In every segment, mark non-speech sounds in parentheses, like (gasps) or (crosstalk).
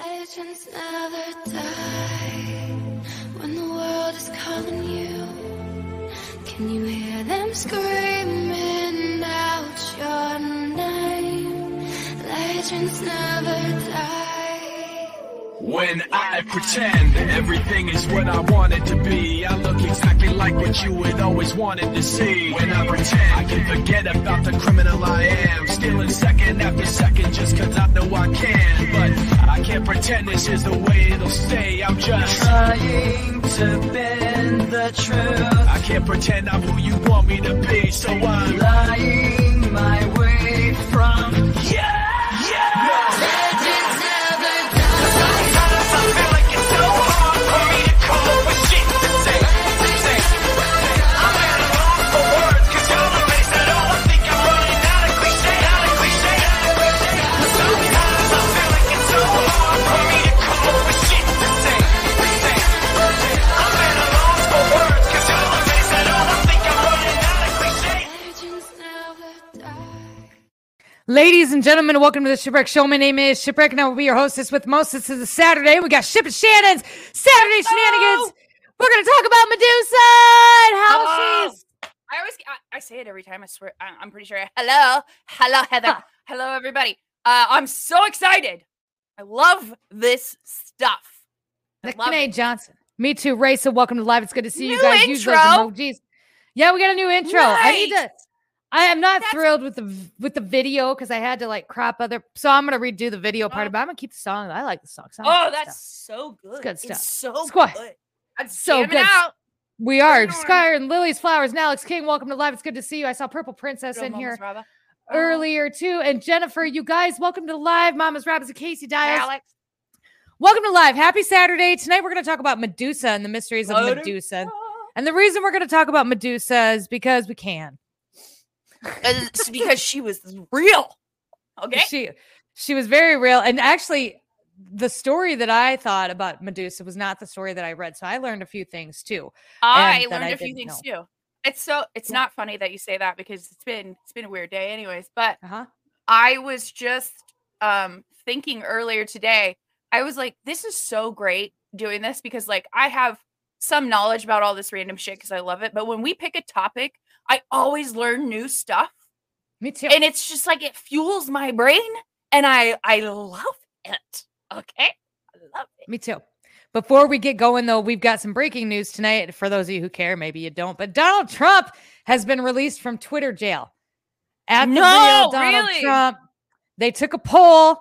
Legends never die when the world is calling you. Can you hear them screaming out your name? Legends never die. When I pretend everything is what I want it to be, I look exactly like what you would always wanted to see. When I pretend I can forget about the criminal I am, stealing second after second just cause I know I can. But I can't pretend this is the way it'll stay. I'm just trying to bend the truth. I can't pretend I'm who you want me to be, so I'm lying my way from yeah. Ladies and gentlemen, welcome to the Shipwreck Show. My name is Shipwreck, and I will be your hostess with most. This is a Saturday. We got Ship and Shannon's Saturday Shenanigans. We're going to talk about Medusa and how Oh. she's. I always I, I say it every time. I swear. I, I'm pretty sure. Hello, hello, Heather. Huh. (laughs) Hello, everybody. Uh, I'm so excited. I love this stuff. Nick. Johnson. Me too, Raisa. Welcome to live. It's good to see you New guys. Use those intro. emojis. Yeah, we got a new intro. I need Nice. to. I am not That's- thrilled with the with the video because I had to like crop other. So I'm gonna redo the video part Oh. of it. I'm gonna keep the song. I like the song. Song's Oh, that's stuff. so good. It's good stuff. It's so Squad. good. I'm So good. out. We are. Skyr and Lily's Flowers and Alex King. Welcome to live. It's good to see you. I saw Purple Princess Real in here moments, oh. earlier too. And Jennifer, you guys, welcome to live. Mama's Rabbits and Casey Dials. Alex. Welcome to live. Happy Saturday. Tonight we're going to talk about Medusa and the mysteries of Medusa. Medusa. And the reason we're going to talk about Medusa is because we can. It's because she was real. Okay. She she was very real. And actually, the story that I thought about Medusa was not the story that I read. So I learned a few things too. I learned I a few things too. It's so it's Yeah. not funny that you say that because it's been it's been a weird day anyways. But Uh-huh. I was just um thinking earlier today, I was like, this is so great doing this because like I have some knowledge about all this random shit because I love it. But when we pick a topic, I always learn new stuff. Me too. And it's just like it fuels my brain and I I love it. Okay. I love it. Me too. Before we get going, though, we've got some breaking news tonight. For those of you who care, maybe you don't, but Donald Trump has been released from Twitter jail. The No, Donald really? Trump, they took a poll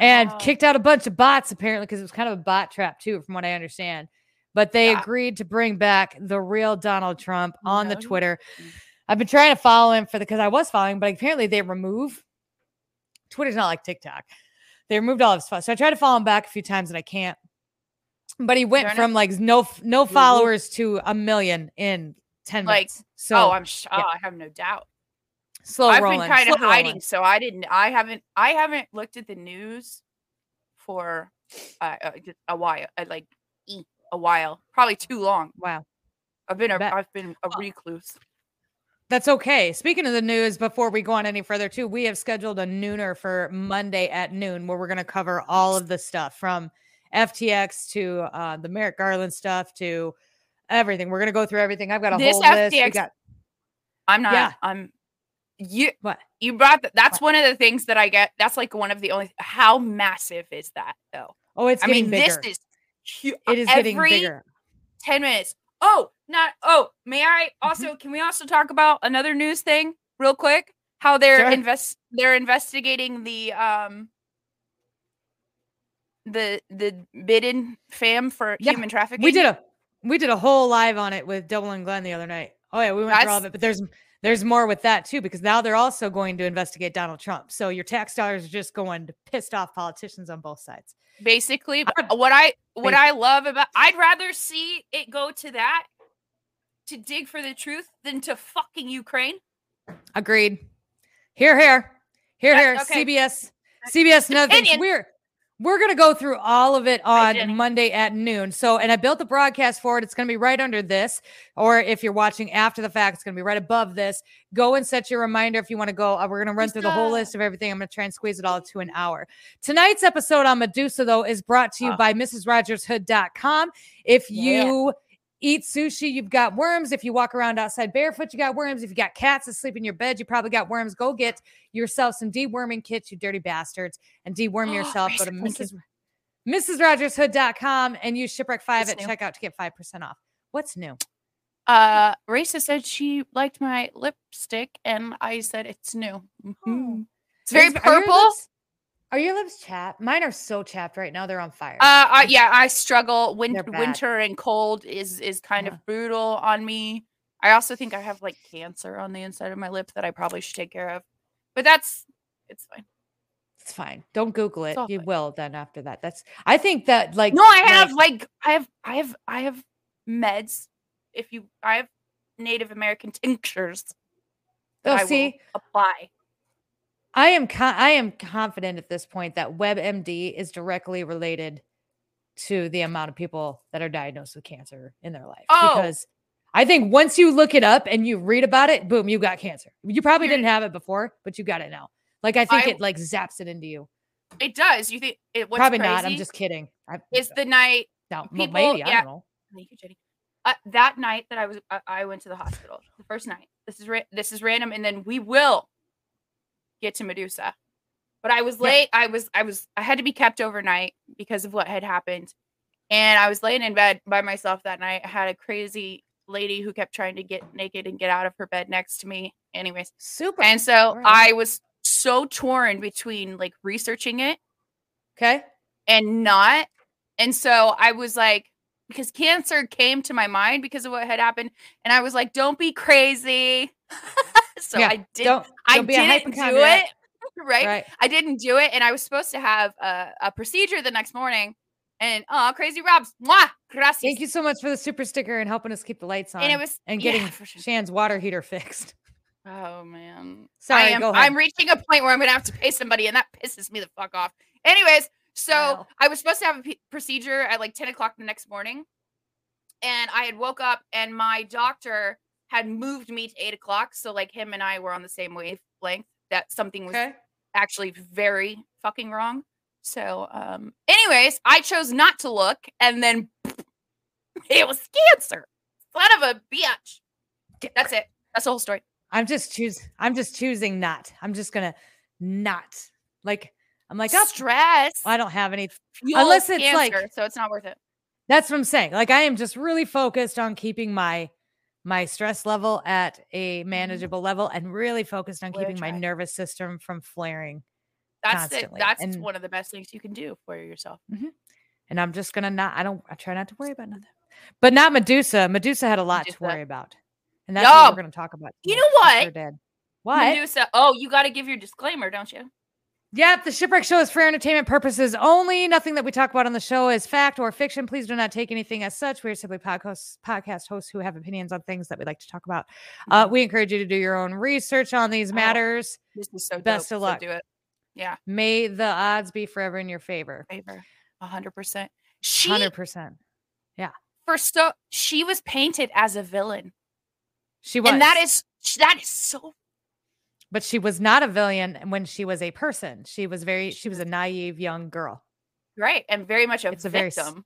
and kicked out a bunch of bots, apparently, because it was kind of a bot trap, too, from what I understand. But they Yeah. agreed to bring back the real Donald Trump on the Twitter. I've been trying to follow him for the because I was following, but apparently they remove Twitter's not like TikTok. They removed all of his stuff. So I tried to follow him back a few times and I can't. But he went from like no no followers to a million in 10 Like, minutes. So oh, I'm sh- yeah. oh, I have no doubt. slow I've rolling. been kind of hiding, rolling. so I didn't. I haven't. I haven't looked at the news for uh, uh, a while. Uh, like a while, probably too long. Wow. I've been. A. I've been a Well, recluse. That's okay. Speaking of the news, before we go on any further, too, we have scheduled a nooner for Monday at noon where we're going to cover all of the stuff from FTX to uh, the Merrick Garland stuff to everything. We're going to go through everything. I've got a This whole list. FTX got I'm not. yeah. I'm. You. what? You brought. th- that's What? one of the things that I get. That's like one of the only. How massive is that though? Oh, it's I mean, bigger. this is. Hu- it is getting bigger. 10 minutes. Oh, not oh, may I Mm-hmm. also can we also talk about another news thing real quick? How they're Sure. invest they're investigating the um the the Biden fam for Yeah, human trafficking. We did a we did a whole live on it with Double and Glenn the other night. Oh yeah, we went through all of it, but there's there's more with that too because now they're also going to investigate Donald Trump. So your tax dollars are just going to pissed off politicians on both sides. Basically I- uh, what I what I love about I'd rather see it go to that to dig for the truth than to fucking Ukraine. Agreed. Here, here, here, here. okay. CBS, CBS. Another thing. Opinion. We're we're gonna go through all of it on Monday at noon. So, and I built the broadcast for it. It's gonna be right under this, or if you're watching after the fact, it's gonna be right above this. Go and set your reminder if you want to go. Uh, we're gonna run through the whole list of everything. I'm gonna try and squeeze it all to an hour. Tonight's episode on Medusa, though, is brought to you Ah. by MrsRogersHood.com. If Yeah. Eat sushi, you've got worms. If you walk around outside barefoot, you got worms. If you got cats asleep in your bed, you probably got worms. Go get yourself some deworming kits, you dirty bastards, and deworm (gasps) yourself. Go to Mrs. MrsRogersHood.com and use shipwreck five at new? checkout to get five percent off. What's new? Uh, Raisa said she liked my lipstick, and I said it's new. Mhm. It's very your purple. lips- Are your lips chapped? Mine are so chapped right now; they're on fire. Uh, uh, yeah, I struggle. Win- winter and cold is is kind Yeah. of brutal on me. I also think I have like cancer on the inside of my lip that I probably should take care of. But that's it's fine. it's fine. Don't Google it. You fine. will then after that. That's. I think that like No, I have like- like I have I have I have meds. If you I have Native American tinctures that Oh, I will see, apply. I am con- I am confident at this point that WebMD is directly related to the amount of people that are diagnosed with cancer in their life. Oh. Because I think once you look it up and you read about it, boom, you got cancer. You probably didn't have it before, but you got it now. Like I think I- it like zaps it into you. It does. You think it probably crazy not. I'm just kidding. I, is the night no, people- maybe I yeah. don't know. Thank you, Jenny. Uh, that night that I was, I, I went to the hospital. The first night. This is ra- this is random, and then we will get to Medusa. But I was Yeah. late. I was, I was, I had to be kept overnight because of what had happened, and I was laying in bed by myself that night. I had a crazy lady who kept trying to get naked and get out of her bed next to me. Anyways, Super. and so Alright. I was so torn between like researching it okay. and not. And so I was like, because cancer came to my mind because of what had happened. And I was like, don't be crazy. (laughs) so Yeah, I did Don't don't be a didn't do it. (laughs) Right? Right. I didn't do it. And I was supposed to have a, a procedure the next morning. And oh, crazy Robs. Mwah, gracias. Thank you so much for the super sticker and helping us keep the lights on And it was and getting for sure. Shan's water heater fixed. (laughs) Oh man. Sorry, I am. I'm reaching a point where I'm gonna have to pay somebody, and that pisses me the fuck off. Anyways, so Wow. I was supposed to have a p- procedure at like 10 o'clock the next morning. And I had woke up and my doctor had moved me to eight o'clock. So like him and I were on the same wavelength that something was Okay. actually very fucking wrong. So um anyways, I chose not to look and then (laughs) it was cancer. Son of a bitch. That's it. That's the whole story. I'm just choose. I'm just choosing not. I'm just gonna not. Like I'm like, oh, stress. I don't have any. unless it's like- so it's not worth it. That's what I'm saying. Like I am just really focused on keeping my my stress level at a mm-hmm. manageable level and really focused on keeping my nervous system from flaring. That's the, that's and- one of the best things you can do for yourself. Mm-hmm. And I'm just gonna not. I don't. I try not to worry about nothing. (laughs) But not Medusa. Medusa had a lot to worry about, and that's what we're gonna talk about. you know what? What? Medusa. Oh, you got to give your disclaimer, don't you? Yep, the shipwreck show is for entertainment purposes only. Nothing that we talk about on the show is fact or fiction. Please do not take anything as such. We are simply podcast podcast hosts who have opinions on things that we like to talk about. Uh, we encourage you to do your own research on these Oh, matters. This is so Best dope, of so luck. do it. Yeah, May the odds be forever in your favor. favor. A hundred percent. She Hundred percent. Yeah. For so she was painted as a villain, She was, and that is that is so but she was not a villain when she was a person. She was very. She was a naive young girl. right and very much a It's a very victim.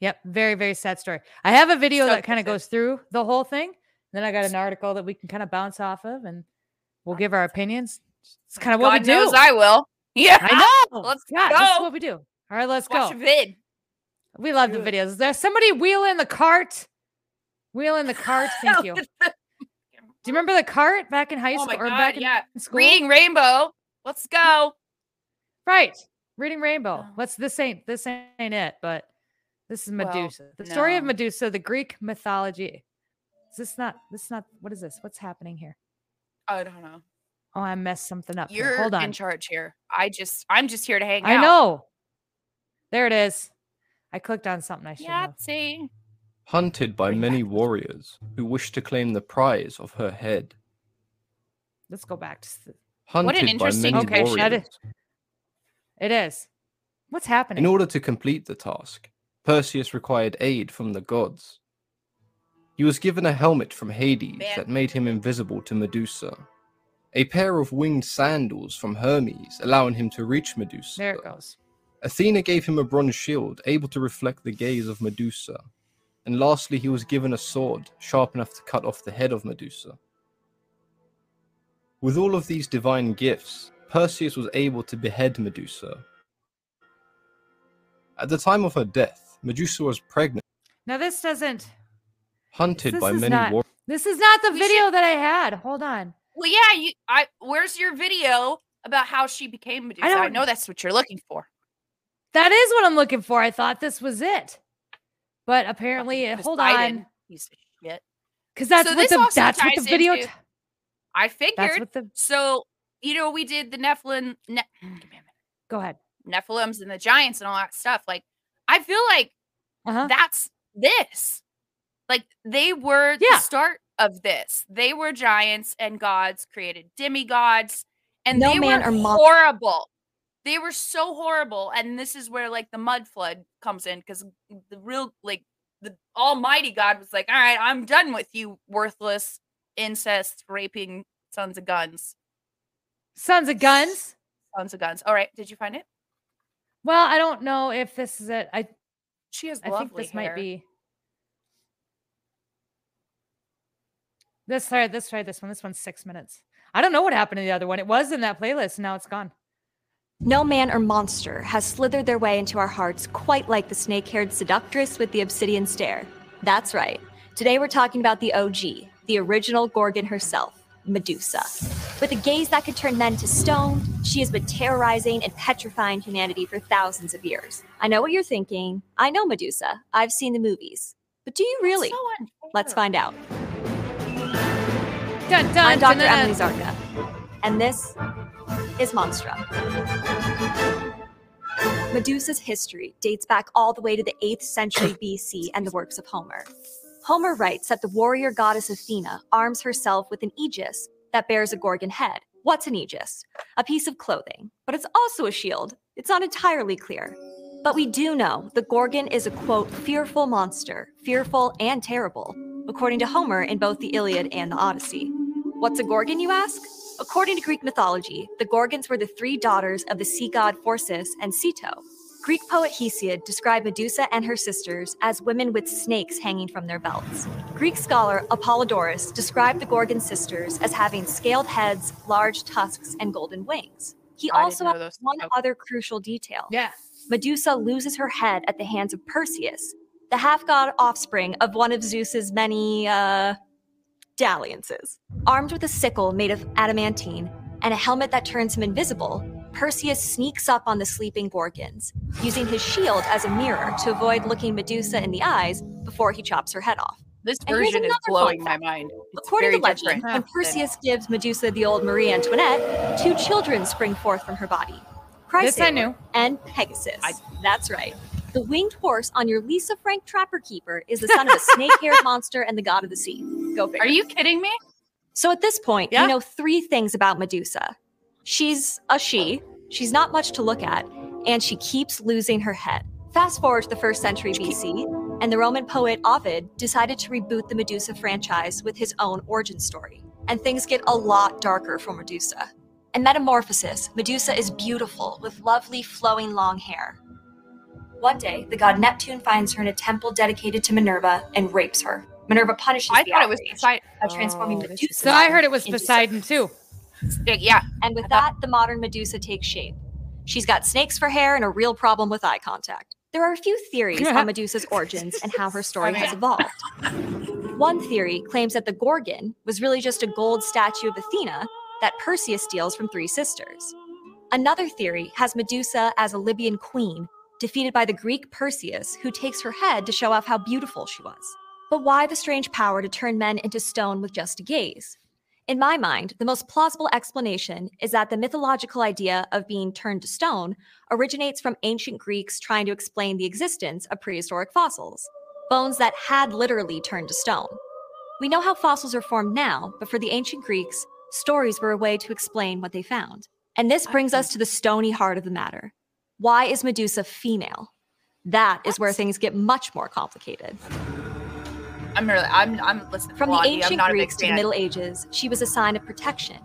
Yep, very very sad story. I have a video So that kind of goes through the whole thing. Then I got an article that we can kind of bounce off of, and we'll give our opinions. It's kind of what God we do. knows I will. Yeah, I know. (laughs) Let's yeah, this is what we do. All right, let's Watch go. vid. We love the Do it. videos. There's somebody wheeling the cart. Wheeling the cart. Thank (laughs) you. Do you remember the cart back in high Oh school my or God, back in yeah. school? Reading Rainbow. Let's go. Right. Reading Rainbow. Oh. What's this ain't this ain't it, but this is Well, Medusa. the story of no. Medusa, the Greek mythology. Is this not this is not what is this? What's happening here? I don't know. Oh, I messed something up. You're Hold on. in charge here. I just, I'm just here to hang out. I know. There it is. I clicked on something I should have. Yahtzee. Hunted by Bring many warriors who wish to claim the prize of her head. Let's go back to s- Hunted by interesting- many Okay, shut it. warriors. it is. What's happening? In order to complete the task, Perseus required aid from the gods. He was given a helmet from Hades Man. that made him invisible to Medusa, a pair of winged sandals from Hermes, allowing him to reach Medusa. there it goes. Athena gave him a bronze shield, able to reflect the gaze of Medusa. And lastly, he was given a sword, sharp enough to cut off the head of Medusa. With all of these divine gifts, Perseus was able to behead Medusa. At the time of her death, Medusa was pregnant, Now this doesn't. hunted This by many not- warriors. This is not the We video should- that I had. Hold on. Well, yeah, you. I. Where's your video about how she became Medusa? I, don't- know that's what you're looking for. That is what I'm looking for. I thought this was it, but apparently, Fucking it, hold Poseidon, on, Piece of shit. because that's So what the that's what the video. into- t- I figured. the. So you know we did the Nephilim, ne- give me a minute. Go ahead. Nephilims and the giants and all that stuff. Like I feel like Uh huh. that's this. Like they were Yeah. the start of this. They were giants and gods created demigods, and No they man were or horrible. They were so horrible, and this is where like the mud flood comes in because the real like the Almighty God was like, "All right, I'm done with you, worthless incest raping sons of guns, Sons of guns. sons of guns." All right, did you find it? Well, I don't know if this is it. I She has I think this hair. might be. This sorry, this try this one. This one's six minutes. I don't know what happened to the other one. It was in that playlist, and now it's gone. No man or monster has slithered their way into our hearts quite like the snake haired seductress with the obsidian stare. That's right. Today we're talking about the OG, the original Gorgon herself, Medusa. With a gaze that could turn men to stone, she has been terrorizing and petrifying humanity for thousands of years. I know what you're thinking. I know Medusa. I've seen the movies. But do you really? so Let's find out. Dun, dun, I'm Dr. dun, Emily. Zarka, and this is Monstrum. Medusa's history dates back all the way to the 8th century (coughs) BC and the works of Homer. Homer writes that the warrior goddess Athena arms herself with an aegis that bears a Gorgon head. What's an aegis? A piece of clothing, but it's also a shield. It's not entirely clear. But we do know the Gorgon is a quote, fearful monster, fearful and terrible, according to Homer in both the Iliad and the Odyssey. What's a Gorgon, you ask? According to Greek mythology, the Gorgons were the three daughters of the sea god Phorcys and Ceto. Greek poet Hesiod described Medusa and her sisters as women with snakes hanging from their belts. Greek scholar Apollodorus described the Gorgon sisters as having scaled heads, large tusks, and golden wings. He I also had one Oh. other crucial detail. Yeah. Medusa loses her head at the hands of Perseus, the half god offspring of one of Zeus's many, uh, dalliances. Armed with a sickle made of adamantine and a helmet that turns him invisible, Perseus sneaks up on the sleeping Gorgons, using his shield as a mirror to avoid looking Medusa in the eyes before he chops her head off. This And version is another fun blowing my mind. It's According to legend, different when Perseus gives Medusa the old Marie Antoinette, two children spring forth from her body. This Chrysaor. And Pegasus. I- That's right. The winged horse on your Lisa Frank Trapper Keeper is the son of a snake-haired monster and the god of the sea. Go figure. Are you kidding me? So at this point, Yeah. we know three things about Medusa. She's a she, she's not much to look at, and she keeps losing her head. Fast forward to the first century BC, and the Roman poet Ovid decided to reboot the Medusa franchise with his own origin story. And things get a lot darker for Medusa. In Metamorphoses, Medusa is beautiful with lovely flowing long hair. One day, the god Neptune finds her in a temple dedicated to Minerva and rapes her. Minerva punishes I the thought it was outrage Poseidon. by transforming Oh, Medusa. So I heard it was Poseidon too. Yeah, And with that, the modern Medusa takes shape. She's got snakes for hair and a real problem with eye contact. There are a few theories on (laughs) Medusa's origins and how her story has evolved. One theory claims that the Gorgon was really just a gold statue of Athena that Perseus steals from three sisters. Another theory has Medusa as a Libyan queen, defeated by the Greek Perseus, who takes her head to show off how beautiful she was. But why the strange power to turn men into stone with just a gaze? In my mind, the most plausible explanation is that the mythological idea of being turned to stone originates from ancient Greeks trying to explain the existence of prehistoric fossils, bones that had literally turned to stone. We know how fossils are formed now, but for the ancient Greeks, stories were a way to explain what they found. And this brings us to the stony heart of the matter. Why is Medusa female? That is where things get much more complicated. I'm really, I'm, I'm listening. From the ancient not a big Greeks to the. Middle Ages, she was a sign of protection.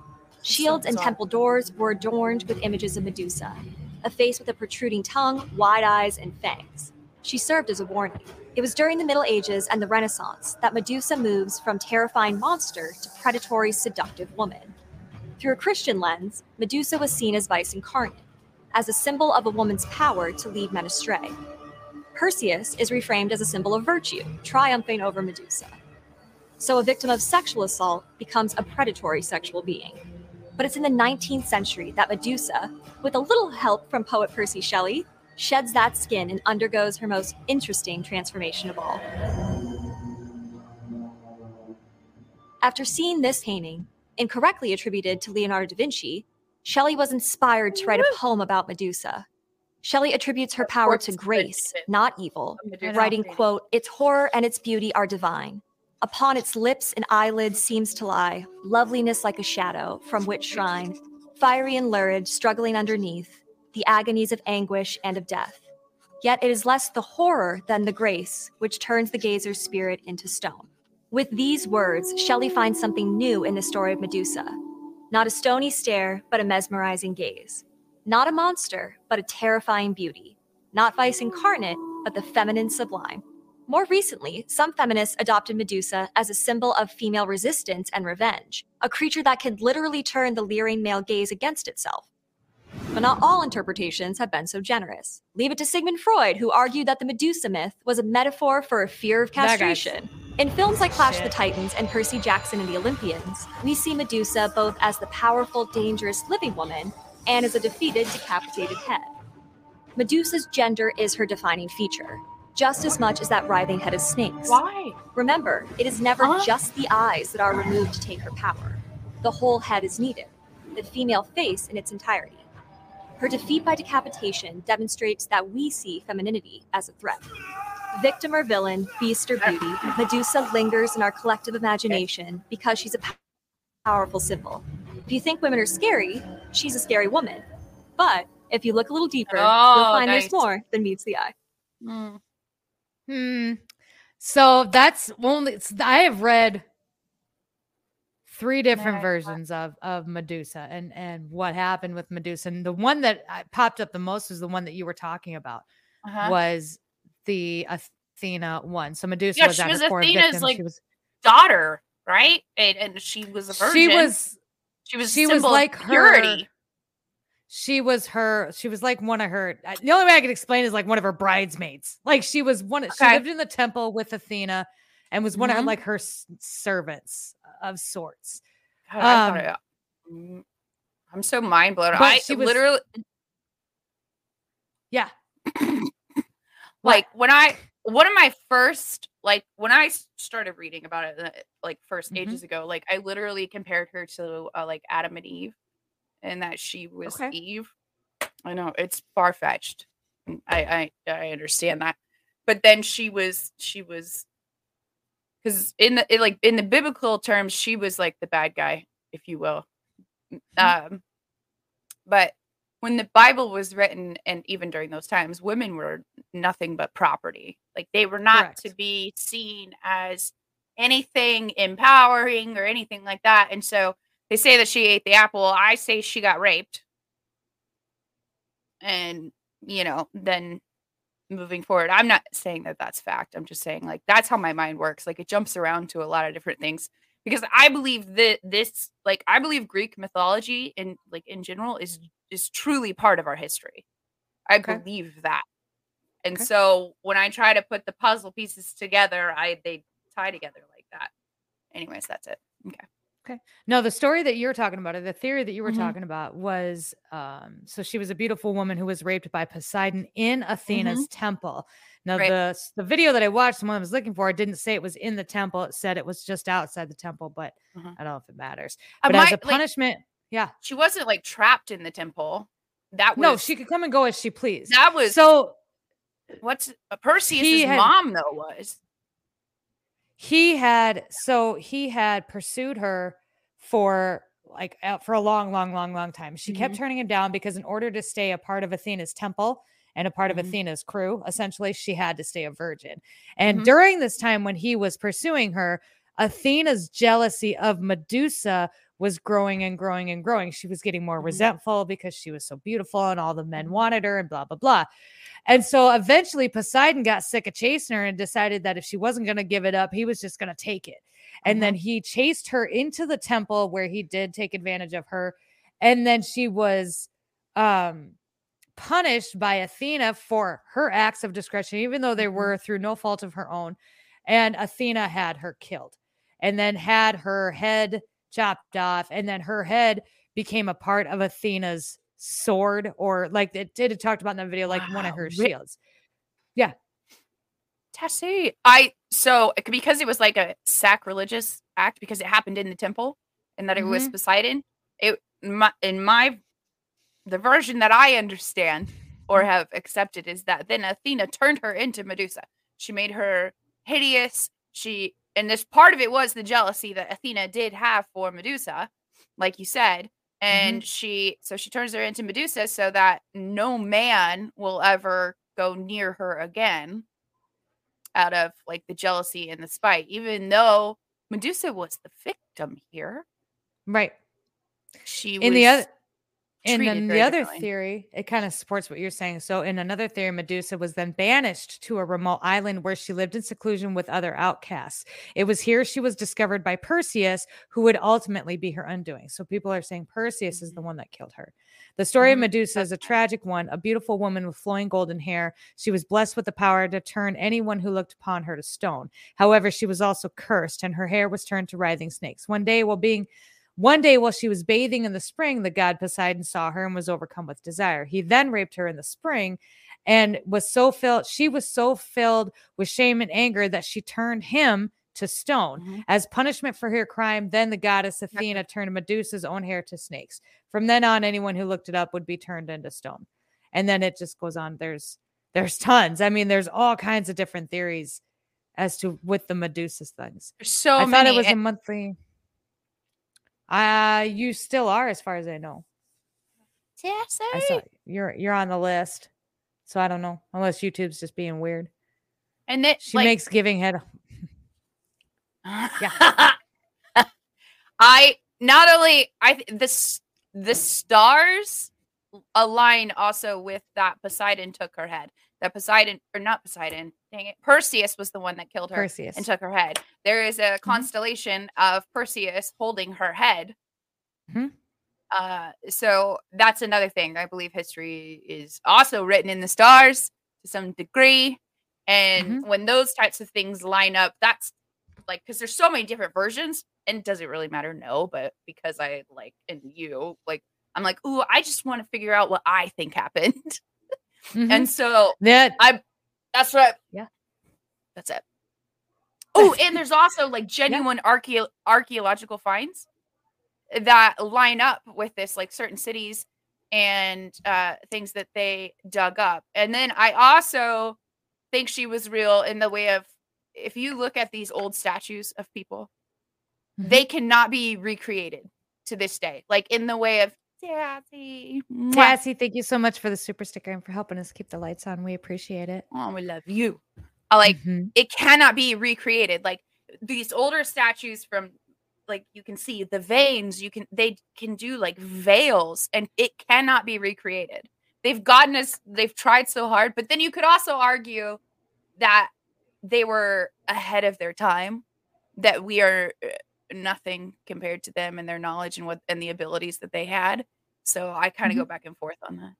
Shields and temple doors were adorned with images of Medusa, a face with a protruding tongue, wide eyes, and fangs. She served as a warning. It was during the Middle Ages and the Renaissance that Medusa moves from terrifying monster to predatory, seductive woman. Through a Christian lens, Medusa was seen as vice incarnate, as a symbol of a woman's power to lead men astray. Perseus is reframed as a symbol of virtue, triumphing over Medusa. So a victim of sexual assault becomes a predatory sexual being. But it's in the 19th century that Medusa, with a little help from poet Percy Shelley, sheds that skin and undergoes her most interesting transformation of all. After seeing this painting, incorrectly attributed to Leonardo da Vinci, Shelley was inspired to write a poem about Medusa. Shelley attributes her power to grace, not evil, writing, quote, Its horror and its beauty are divine. Upon its lips and eyelids seems to lie loveliness like a shadow, from which shrine, fiery and lurid, struggling underneath, the agonies of anguish and of death. Yet it is less the horror than the grace which turns the gazer's spirit into stone. With these words, Shelley finds something new in the story of Medusa. Not a stony stare, but a mesmerizing gaze. Not a monster, but a terrifying beauty. Not vice incarnate, but the feminine sublime. More recently, some feminists adopted Medusa as a symbol of female resistance and revenge, a creature that can literally turn the leering male gaze against itself. But not all interpretations have been so generous. Leave it to Sigmund Freud, who argued that the Medusa myth was a metaphor for a fear of castration. In films like Clash of the Titans and Percy Jackson and the Olympians, we see Medusa both as the powerful, dangerous living woman and as a defeated, decapitated head. Medusa's gender is her defining feature, just as much as that writhing head of snakes. Why? Remember, it is never Huh? just the eyes that are removed to take her power. The whole head is needed, the female face in its entirety. Her defeat by decapitation demonstrates that we see femininity as a threat. Victim or villain, beast or beauty, Medusa lingers in our collective imagination because she's a powerful symbol. If you think women are scary, she's a scary woman. But if you look a little deeper, you'll Oh, find nice. there's more than meets the eye. Mm. Hmm. So that's only I have read three different versions of of Medusa and and what happened with Medusa. And the one that popped up the most was the one that you were talking about Uh-huh. was the Athena one. So Medusa Yeah, was she was Athena's, victim. like, she was Daughter, right? And, and she was a virgin. she was She was. she was like her- purity. she was her she was like one of her the only way i can explain is like one of her bridesmaids like she was one she lived in the temple with athena and was one of her Mhm. like her servants of sorts God, I Um, it- Mm, I'm so mind blown. I she was- literally yeah (coughs) like when I one of my first like when I started reading about it uh, like 1st Mhm. ages ago, like I literally compared her to uh, like Adam and Eve, and that she was Okay. Eve. I know it's far fetched. I, I I understand that, but then she was she was because in the in, like in the biblical terms, she was like the bad guy, if you will. Mm-hmm. Um, but when the Bible was written, and even during those times, women were nothing but property. Like they were not to be seen as anything empowering or anything like that. And so they say that she ate the apple. I say she got raped. And, you know, then moving forward, I'm not saying that that's fact. I'm just saying, like, that's how my mind works. Like, it jumps around to a lot of different things because I believe that this, like, I believe Greek mythology and, like, in general is is truly part of our history. I Okay. believe that. And Okay. so when I try to put the puzzle pieces together, I they tie together like that. Anyways, that's it. Okay. No the story that you're talking about or the theory that you were Mhm. talking about was um so she was a beautiful woman who was raped by poseidon in athena's temple now Mm-hmm. Right. the the video that i watched the one i was looking for it didn't say it was in the temple it said it was just outside the temple but Mhm. i don't know if it matters but as my- a like, punishment yeah she wasn't like trapped in the temple. That was no she could come and go as she pleased that was so what's uh, Perseus's had- mom though was. He had so he had pursued her for like for a long, long, long, long time. She kept turning him down because in order to stay a part of Athena's temple and a part of Athena's crew, essentially, she had to stay a virgin. And Mhm. during this time when he was pursuing her, Athena's jealousy of Medusa was growing and growing and growing. She was getting more Mhm. resentful because she was so beautiful and all the men wanted her and blah, blah, blah. And so eventually Poseidon got sick of chasing her and decided that if she wasn't going to give it up, he was just going to take it. And then he chased her into the temple where he did take advantage of her. And then she was um punished by Athena for her acts of discretion, even though they Mhm. were through no fault of her own. And Athena had her killed and then had her head chopped off. And then her head became a part of Athena's sword, or like it did it talked about in that video, like one of her shields. Yeah, Tessie. I so because it was like a sacrilegious act because it happened in the temple and that it was Mhm. Poseidon. It my, in my the version that I understand or have accepted is that then Athena turned her into Medusa. She made her hideous. She and this part of it was the jealousy that Athena did have for Medusa, like you said. Mm-hmm. And she so she turns her into Medusa so that no man will ever go near her again out of like the jealousy and the spite, even though Medusa was the victim here. Right. She in was the other and then the other theory it kind of supports what you're saying. So in another theory medusa was then banished to a remote island where she lived in seclusion with other outcasts. It was here she was discovered by perseus who would ultimately be her undoing. So people are saying perseus is the one that killed her. The story of Mhm. medusa is a tragic one a beautiful woman with flowing golden hair. She was blessed with the power to turn anyone who looked upon her to stone. However she was also cursed and her hair was turned to writhing snakes. One day while being one day, while she was bathing in the spring, the god Poseidon saw her and was overcome with desire. He then raped her in the spring and was so filled, she was so filled with shame and anger that she turned him to stone. Mhm. As punishment for her crime, then the goddess Athena turned Medusa's own hair to snakes. From then on, anyone who looked it up would be turned into stone. And then it just goes on. There's there's tons. I mean, there's all kinds of different theories as to with the Medusa things. There's so I many. thought it was a monthly. Uh you still are, as far as I know. I saw you're you're on the list, so I don't know unless YouTube's just being weird. and then She like, makes giving head. (laughs) yeah. (laughs) I not only I th- the the stars align also with that Poseidon took her head. That Poseidon or not Poseidon, dang it, Perseus was the one that killed her Perseus. and took her head. There is a constellation of Perseus holding her head. Mhm. Uh, so that's another thing. I believe history is also written in the stars to some degree. And when those types of things line up, that's like because there's so many different versions, and does it really matter? No, but because I like and you like, I'm like, ooh, I just want to figure out what I think happened, (laughs) Mhm. and so that I that's what. Yeah. that's it. Oh, and there's also like (laughs) genuine archeo- archaeological finds that line up with this, like certain cities and uh, things that they dug up. And then I also think she was real in the way of if you look at these old statues of people, Mhm. they cannot be recreated to this day. Like in the way of Sassy. mwah. Tassie, thank you so much for the super sticker and for helping us keep the lights on. We appreciate it. Oh, we love you. I like Mhm. it cannot be recreated like these older statues from like you can see the veins you can they can do like veils and it cannot be recreated they've gotten us they've tried so hard but then you could also argue that they were ahead of their time that we are uh, nothing compared to them and their knowledge and what and the abilities that they had so i kind of go mm-hmm. back and forth on that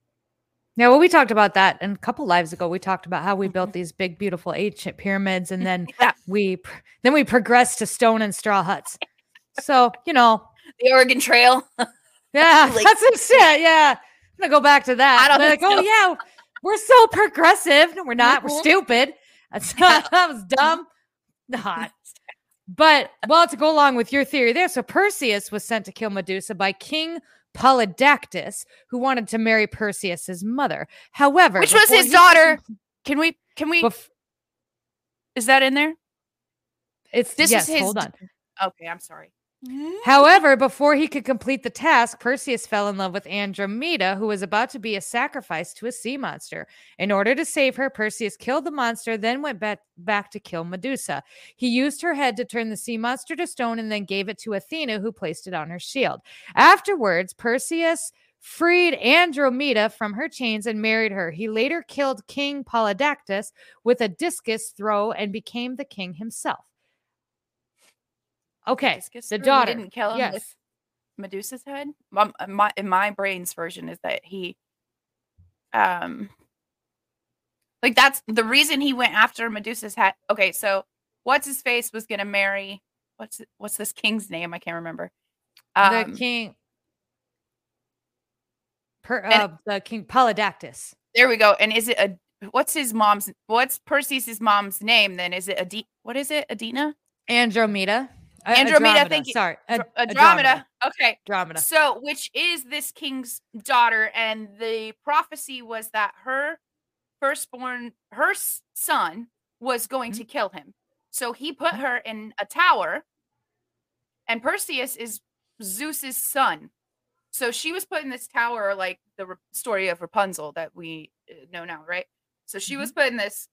Yeah, well, we talked about that and a couple lives ago. We talked about how we built mm-hmm. these big, beautiful ancient pyramids, and then (laughs) Yeah. we then we progressed to stone and straw huts. So you know, the oregon trail (laughs) yeah, Like- that's the shit. Yeah, I'm gonna go back to that. I don't They're like, think oh yeah, we're so progressive. No, we're not. We're Mhm. stupid. (laughs) That's that was dumb. Mm-hmm. Not. But well, to go along with your theory there, so Perseus was sent to kill Medusa by King Polydactus, who wanted to marry Perseus's mother. However, which was his daughter can we can we bef- is that in there it's This is his hold on. Okay, I'm sorry. However, before he could complete the task, Perseus fell in love with Andromeda, who was about to be a sacrifice to a sea monster. In order to save her, Perseus killed the monster, then went back, back to kill Medusa. He used her head to turn the sea monster to stone and then gave it to Athena, who placed it on her shield. Afterwards, Perseus freed Andromeda from her chains and married her. He later killed King Polydactus with a discus throw and became the king himself. Okay, Discus the daughter. didn't kill him yes. with Medusa's head. Uh, my, in my brain's version is that he, um, like that's the reason he went after Medusa's head. Okay, so what's his face was gonna marry what's what's this king's name? I can't remember. Um, the king per, uh, the king polydactus There we go. And is it a what's his mom's what's Perseus's mom's name then? Is it Adi what is it? Adina? andromeda Andromeda, thank you. sorry Ad- Andromeda. Okay. andromeda So, which is this king's daughter, and the prophecy was that her firstborn, her son, was going Mm-hmm. to kill him. So he put her in a tower, and Perseus is Zeus's son. So she was put in this tower, like the Ra- story of Rapunzel that we uh, know now, right? So she was put in this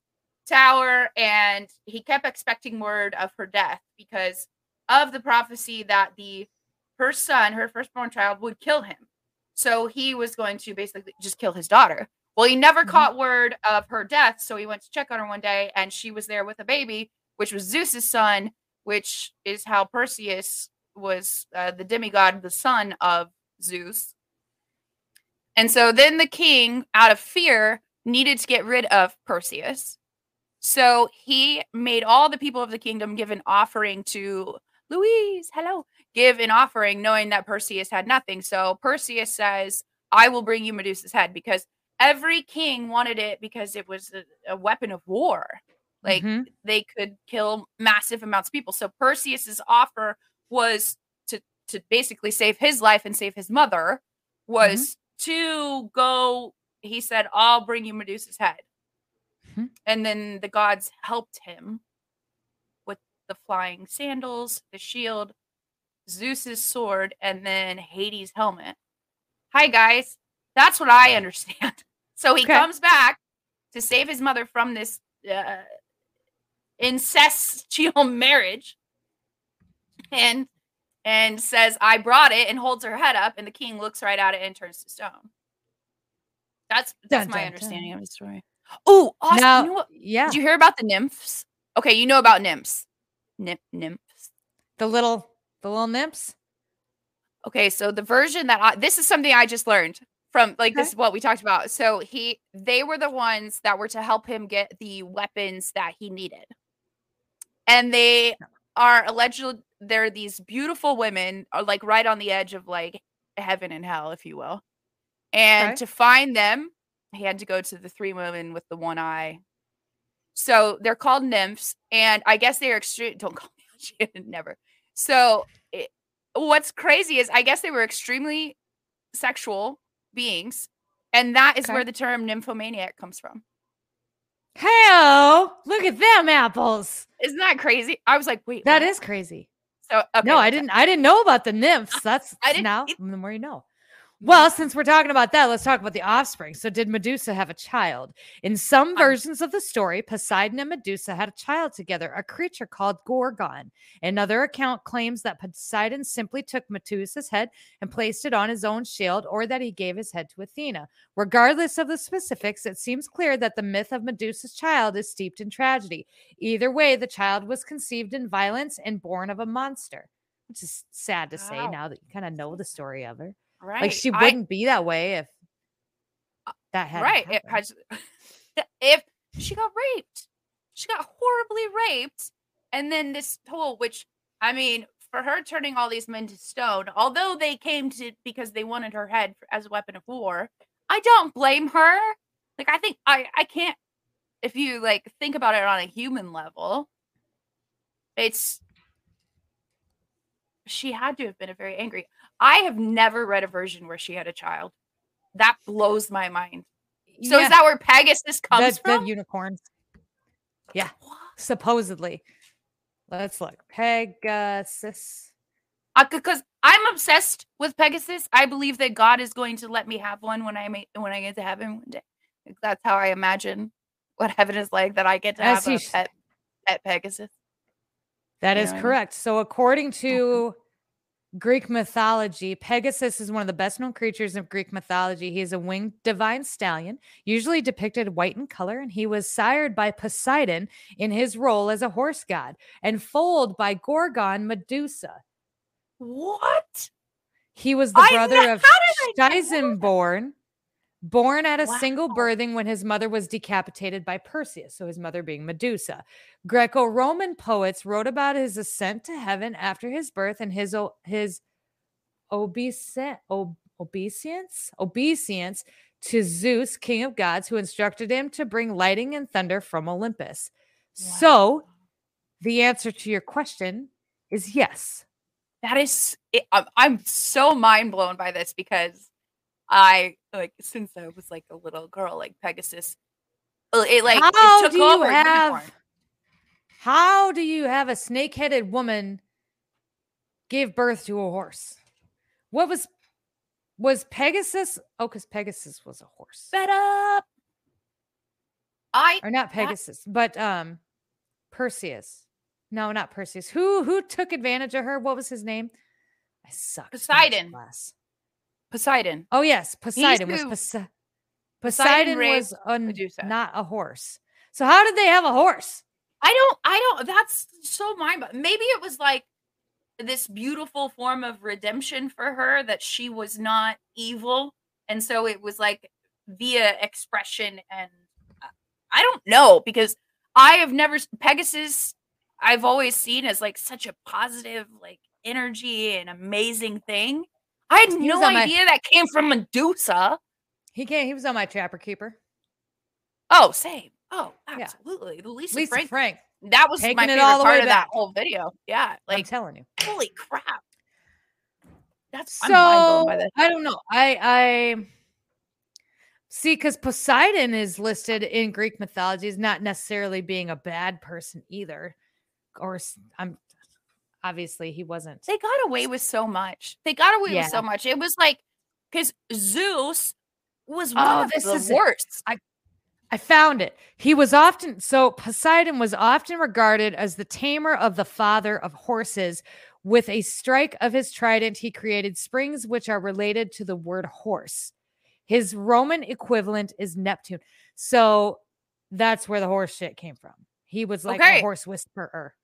tower, and he kept expecting word of her death because of the prophecy that the her son, her firstborn child, would kill him. So he was going to basically just kill his daughter. Well, he never Mhm. caught word of her death, so he went to check on her one day, and she was there with a baby, which was Zeus's son, which is how Perseus was uh, the demigod, the son of Zeus. And so then the king, out of fear, needed to get rid of Perseus. So he made all the people of the kingdom give an offering to Louise, hello, give an offering knowing that Perseus had nothing. So Perseus says, I will bring you Medusa's head because every king wanted it because it was a, a weapon of war. Like Mhm. they could kill massive amounts of people. So Perseus's offer was to to basically save his life and save his mother was to go he said I'll bring you Medusa's head. Mhm. And then the gods helped him the flying sandals, the shield, Zeus's sword, and then Hades' helmet. Hi guys. That's what I (laughs) understand. So he Okay. comes back to save his mother from this uh, incestual (laughs) marriage and and says i brought it and holds her head up and the king looks right at it and turns to stone that's that's Dun, my dun, understanding dun. of the story oh Austin, now you know what, yeah did you hear about the nymphs okay you know about nymphs Nymph, nymphs the little the little nymphs Okay, so the version that I, this is something I just learned from like this is what we talked about. So he they were the ones that were to help him get the weapons that he needed. And they are allegedly they're these beautiful women are like right on the edge of like heaven and hell if you will. And Okay. to find them, he had to go to the three women with the one eye. So they're called nymphs and I guess they're extreme don't call me (laughs) never. So it, what's crazy is I guess they were extremely sexual beings, and that is Okay. where the term nymphomaniac comes from. hell look at them apples Isn't that crazy? I was like, wait, That what? is crazy so. Okay, no i didn't i didn't know about the nymphs (laughs) that's I didn't now eith- the more you know well since we're talking about that let's talk about the offspring. So did medusa have a child? In some um, versions of the story poseidon and medusa had a child together a creature called gorgon. Another account claims that poseidon simply took medusa's head and placed it on his own shield or that he gave his head to athena. Regardless of the specifics it seems clear that the myth of medusa's child is steeped in tragedy. Either way the child was conceived in violence and born of a monster which is sad to say Wow. now that you kind of know the story of her right. like she wouldn't be that way if uh, that had right. It has, (laughs) if she got raped, she got horribly raped, and then this whole, which I mean, for her turning all these men to stone, although they came to because they wanted her head as a weapon of war, I don't blame her. Like I think I I can't. If you like think about it on a human level, it's she had to have been a very angry. I have never read a version where she had a child. That blows my mind. So Yeah, is that where Pegasus comes the, the from? unicorns yeah What? supposedly let's look pegasus uh, because I'm obsessed with Pegasus. I believe that God is going to let me have one when I ma- when I get to heaven one day. That's how I imagine what heaven is like. That I get to As have a pet pet Pegasus. That You is what I mean? correct. So, according to Greek mythology, Pegasus is one of the best known creatures of Greek mythology. He is a winged divine stallion, usually depicted white in color, and he was sired by Poseidon in his role as a horse god and foaled by Gorgon Medusa. What? He was the I brother ne- of how born at a single birthing when his mother was decapitated by Perseus, so his mother being Medusa. Greco Roman poets wrote about his ascent to heaven after his birth and his, his obeisance, ob- obeisance, obeisance to Zeus, king of gods, who instructed him to bring lightning and thunder from Olympus. So, the answer to your question is yes. That is, it, I'm so mind blown by this because I like since I was like a little girl, like Pegasus, it like How it took do you over. have-. How do you have a snake headed woman give birth to a horse? What was was Pegasus? Oh, because Pegasus was a horse. Fed up. I Or not Pegasus, but um Perseus. No, not Perseus. Who who took advantage of her? What was his name? I suck. Poseidon. Poseidon. Oh yes, Poseidon was Pose- Poseidon Poseidon was a, not a horse. So how did they have a horse? I don't. I don't. That's so mind. But Maybe it was like this beautiful form of redemption for her that she was not evil, and so it was like via expression. And uh, I don't know because I have never Pegasus. I've always seen as like such a positive, like energy and amazing thing. I had He no on my- idea that came from Medusa. He came. He was on my trapper keeper. Oh, same. Oh, Yeah. absolutely. The Lisa, Lisa Frank. Frank. That was taking my it favorite all the part way of back. that whole video. Yeah, like I'm telling you. holy crap. That's So I'm by this. I don't know. I I see because Poseidon is listed in Greek mythology as not necessarily being a bad person either. Or I'm obviously he wasn't. They got away with so much. They got away Yeah. with so much. It was like because Zeus was Oh, one of this the is worst. I found it. He was often so Poseidon was often regarded as the tamer of the father of horses. With a strike of his trident, he created springs which are related to the word horse. His Roman equivalent is Neptune. So that's where the horse shit came from. He was like Okay. a horse whisperer.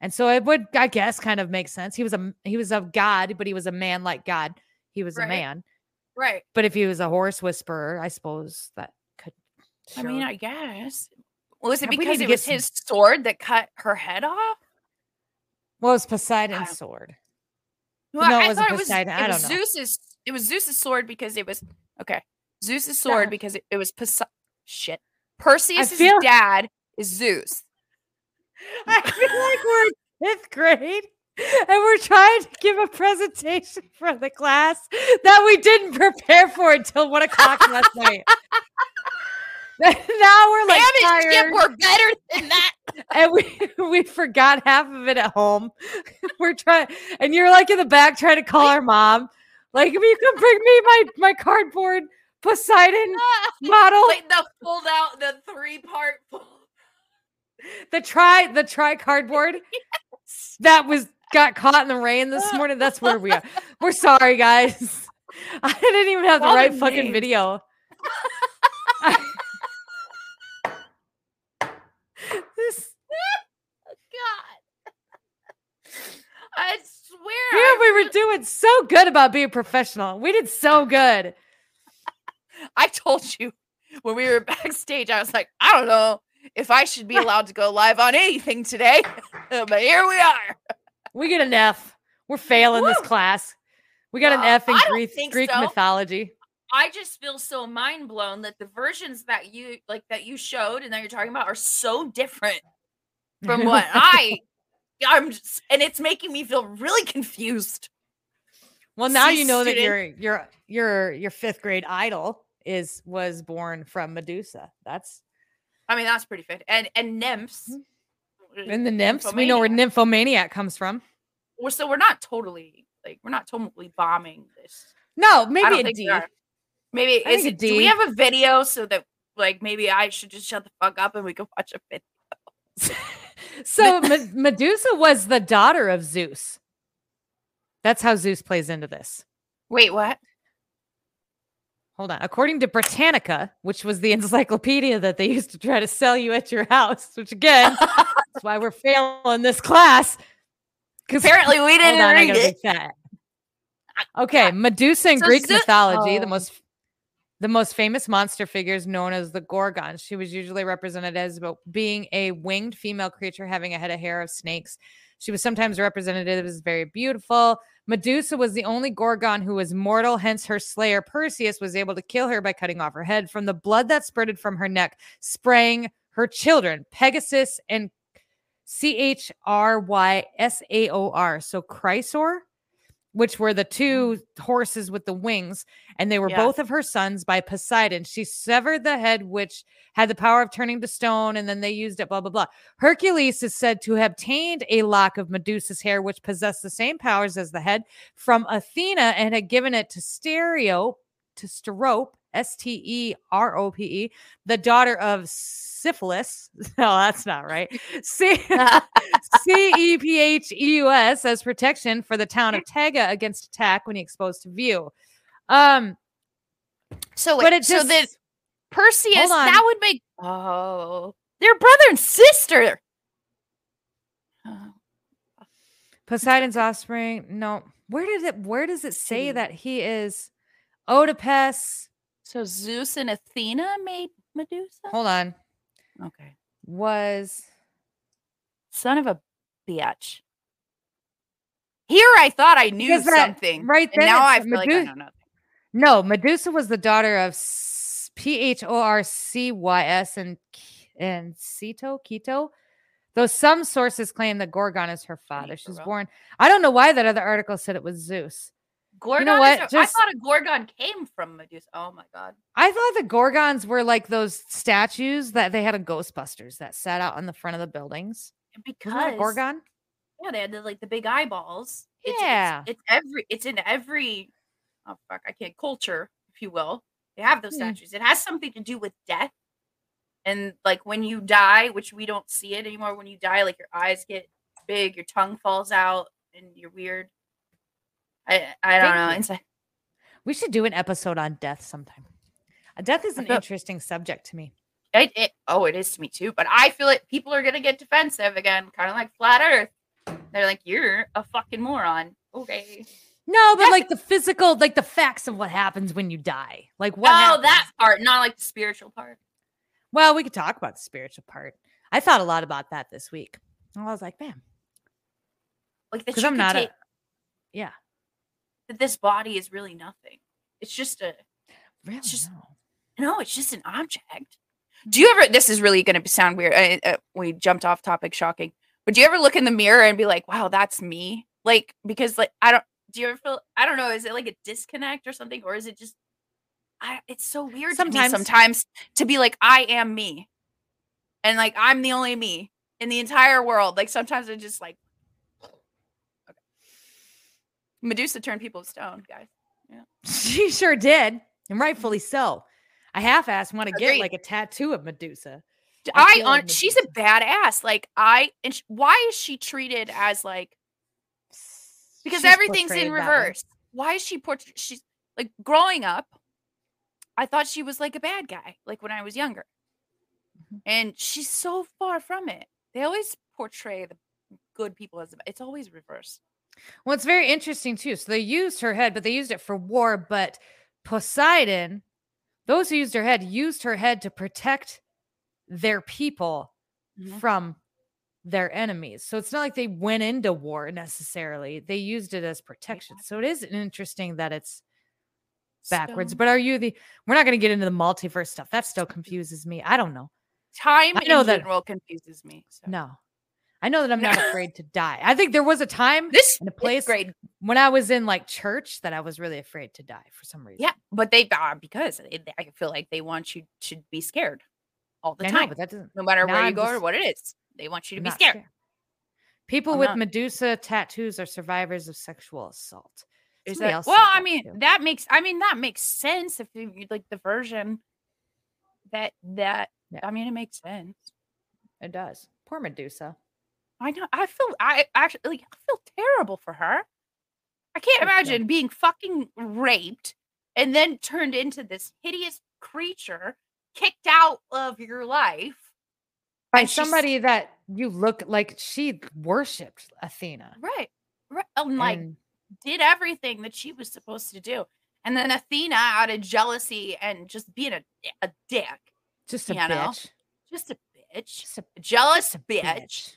And so it would, I guess, kind of make sense. He was a he was of god, but he was a man like God. He was Right. a man. Right. But if he was a horse whisperer, I suppose that could. I mean. I guess. Was it Yeah, because it was some- his sword that cut her head off? Well, it was Poseidon's sword? Well, No, it I wasn't thought it was, Poseidon. It I don't know. Zeus's. It was Zeus's sword because it was okay. Zeus's sword Stop. because it, it was Pose- shit. Perseus's feel- dad is Zeus. (laughs) I feel like we're in fifth grade and we're trying to give a presentation for the class that we didn't prepare for until one o'clock last night. (laughs) now we're like Damn it, tired, Skip, we're better than that. (laughs) and we we forgot half of it at home. we're trying, and you're like in the back trying to call our mom. Like, if you can bring me my my cardboard Poseidon model, like the fold out the three part. (laughs) the try the try cardboard (laughs) that was got caught in the rain this (laughs) morning. That's where we are. We're sorry, guys. I didn't even have the All the right fucking names. video. this God. I swear. here I we were doing so good about being professional. We did so good. I told you when we were backstage, I was like, I don't know if I should be allowed to go live on anything today, (laughs) but here we are. We get an F. We're failing this class. We got an Well, F in Greek, Greek so. mythology. I just feel so mind blown that the versions that you like that you showed and that you're talking about are so different from what (laughs) I I'm just, and it's making me feel really confused. Well, now C you know that your your your your fifth grade idol is was born from Medusa. That's I mean, that's pretty fit. And and nymphs. Mm-hmm. Uh, and the nymphs. We know where nymphomaniac. comes from. Well, so we're not totally Like we're not totally bombing this. No, maybe a D. Maybe I is it, do we have a video so that like maybe I should just shut the fuck up and we can watch a video? (laughs) So (laughs) Me- Medusa was the daughter of Zeus. That's how Zeus plays into this. Wait, what? Hold on. According to Britannica, which was the (laughs) encyclopedia that they used to try to sell you at your house, which again, (laughs) that's why we're failing this class. Because Apparently we (laughs) didn't on, read it. that. Okay, Medusa in So Greek mythology, the oh. most the most famous monster figures known as the Gorgon. She was usually represented as about being a winged female creature having a head of hair of snakes. She was sometimes represented as very beautiful. Medusa was the only Gorgon who was mortal, hence her slayer Perseus was able to kill her by cutting off her head from the blood that spurted from her neck, spraying her children, Pegasus and C H R Y S A O R. So Chrysor, which were the mm-hmm. two horses with the wings, and they were Yeah. both of her sons by Poseidon. She severed the head, which had the power of turning to stone, and then they used it, blah, blah, blah. Hercules is said to have obtained a lock of Medusa's hair, which possessed the same powers as the head from Athena and had given it to Stereo, to Sterope, S T E R O P E, the daughter of Syphilis. (laughs) No, that's not right. (laughs) C C E P H E U S as protection for the town of Tega against attack when he exposed to view. Um, So wait, but it so just then Perseus that would make oh they're brother and sister. Oh, Poseidon's offspring. No, where did it? Where does it say that he is Oedipus? So Zeus and Athena made Medusa. Hold on. Okay, Was son of a bitch. Here I thought I knew that- something, right and then now I feel like I know nothing. no Medusa was the daughter of P H O R C Y S and and Ceto Keto. Though some sources claim that Gorgon is her father. for She was born. I don't know why that other article said it was Zeus. Gorgon. know what? a- I Just- thought a Gorgon came from Medusa. Oh my god. I thought the Gorgons were like those statues that they had in Ghostbusters that sat out on the front of the buildings. Because that a Gorgon? Yeah, they had the, like the big eyeballs. It's, it's- Yeah. it's, every. It's in every. Oh fuck! I can't culture, if you will. They have those Hmm. statues. It has something to do with death, and like when you die, which we don't see it anymore. When you die, like your eyes get big, your tongue falls out, and you're weird. I I don't know. It's like, We should do an episode on death sometime. Uh, Death is an feel- (laughs) interesting subject to me. it, it, oh, it is to me too. But I feel like People are gonna get defensive again, kind of like flat Earth. They're like, "You're a fucking moron." Okay. No, but like the physical, like the facts of what happens when you die. Like what oh, happens. that part, not like the spiritual part. Well, we could talk about the spiritual part. I thought a lot about that this week. And I was like, man, Like because I'm not take, a yeah. That this body is really nothing. It's just a Really? just- no. no, it's just an object. Do you ever? This is really going to sound weird. Uh, uh, we jumped off topic, shocking. But do you ever look in the mirror and be like, "Wow, that's me"? Like because like I don't. Do you ever feel? I don't know. Is it like a disconnect or something, or is it just? I. It's so weird Sometimes. to me sometimes to be like, I am me, and like I'm the only me in the entire world. Like sometimes it's just like. Medusa turned people to stone, guys. (laughs) She sure did. And rightfully so. I half ass want to get like a tattoo of Medusa. I on like she's a badass. Like I and sh- why is she treated as like because She's everything's in reverse. Why is she portrayed? She's like growing up. I thought she was like a bad guy, like when I was younger, Mhm. and she's so far from it. They always portray the good people as it's always reverse. Well, it's very interesting too. So they used her head, but they used it for war. But Poseidon, those who used her head, used her head to protect their people Mhm. from their enemies. So it's not like they went into war necessarily. They used it as protection. So it is interesting that it's backwards. So, But are you the we're not going to get into the multiverse stuff. That still confuses me. I don't know. time I know in that- general confuses me. So. No. I know that I'm not (laughs) afraid to die. I think there was a time this in a place great. when I was in like church that I was really afraid to die for some reason. Yeah, but they uh, because it, I feel like they want you to be scared all the I know, time, but that doesn't no matter where you I'm go or what it is. They want you to I'm be not scared. People I'm with not- Medusa tattoos are survivors of sexual assault. Is Somebody that well? I mean, too. that makes. I mean, that makes sense if you like the version that that. Yeah. I mean, it makes sense. It does. Poor Medusa. I know. I feel. I actually like, I feel terrible for her. I can't imagine being fucking raped and then turned into this hideous creature, kicked out of your life. By And she's- somebody that you look like she worshipped Athena. Right. Right. And like And did everything that she was supposed to do. And then Athena, out of jealousy and just being a, a dick, just a you know, bitch. just a bitch, Just a jealous just a bitch,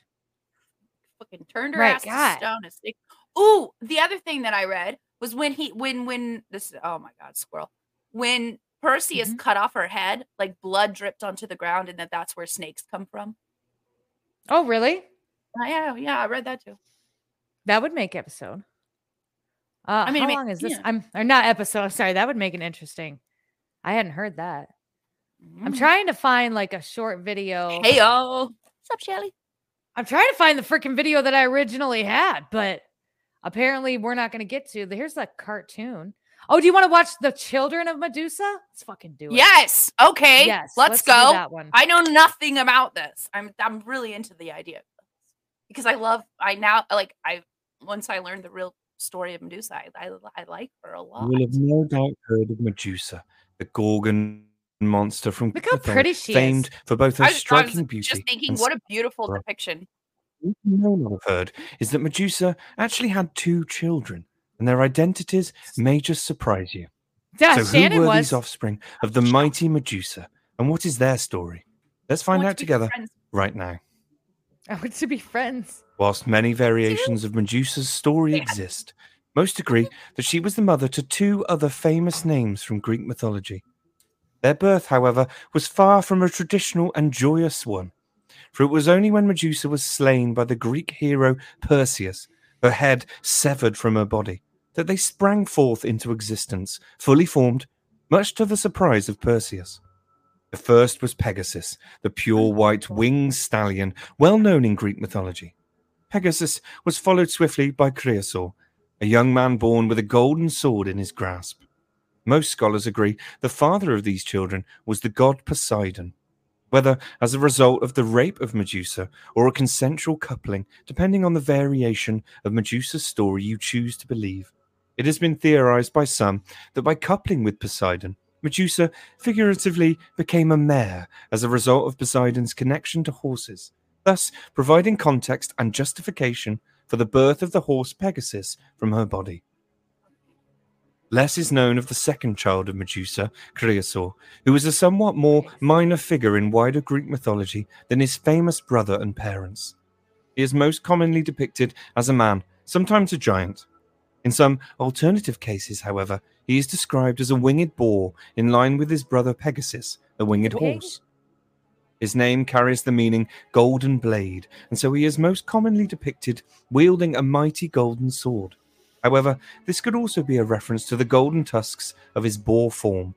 fucking turned her Right, ass God. to stone. Ooh, the other thing that I read was when he, when, when this, oh my God, squirrel, when Perseus Mhm. cut off her head, like blood dripped onto the ground, and that that's where snakes come from. Oh, really? Oh, yeah, yeah, I read that too. That would make episode. Uh, I mean, how ma- long is this? yeah. I'm or not episode. I'm Sorry, that would make it interesting. I hadn't heard that. I'm Mm. trying to find like a short video. Hey, yo. What's up, Shelly? I'm trying to find the freaking video that I originally had, but apparently we're not going to get to. Here's the cartoon. Oh, do you want to watch the Children of Medusa? Let's fucking do it. Yes. Okay. Yes. Let's, do go. that one. I know nothing about this. I'm I'm really into the idea of this. because I love. I now like I once I learned the real story of Medusa, I I, I like her a lot. You will have no doubt heard of Medusa, the Gorgon monster from Look how pretty she is. famed for both her I was, I was striking beauty. just thinking, and what a beautiful Bro. depiction. What you may not have heard is that Medusa actually had two children, and their identities may just surprise you. Yeah, so, Shannon who were was. these offspring of the mighty Medusa, and what is their story? Let's find out to together right now. I oh, want (laughs) to be friends. Whilst many variations of Medusa's story Yeah. exist, most agree that she was the mother to two other famous names from Greek mythology. Their birth, however, was far from a traditional and joyous one, for it was only when Medusa was slain by the Greek hero Perseus, her head severed from her body, that they sprang forth into existence, fully formed, much to the surprise of Perseus. The first was Pegasus, the pure white winged stallion, well known in Greek mythology. Pegasus was followed swiftly by Chrysaor, a young man born with a golden sword in his grasp. Most scholars agree the father of these children was the god Poseidon, whether as a result of the rape of Medusa or a consensual coupling, depending on the variation of Medusa's story you choose to believe. It has been theorized by some that by coupling with Poseidon, Medusa figuratively became a mare as a result of Poseidon's connection to horses, thus providing context and justification for the birth of the horse Pegasus from her body. Less is known of the second child of Medusa, Chrysaor, who was a somewhat more minor figure in wider Greek mythology than his famous brother and parents. He is most commonly depicted as a man, sometimes a giant. In some alternative cases, however, he is described as a winged boar in line with his brother Pegasus, a winged Wing? horse. His name carries the meaning golden blade, and so he is most commonly depicted wielding a mighty golden sword. However, this could also be a reference to the golden tusks of his boar form.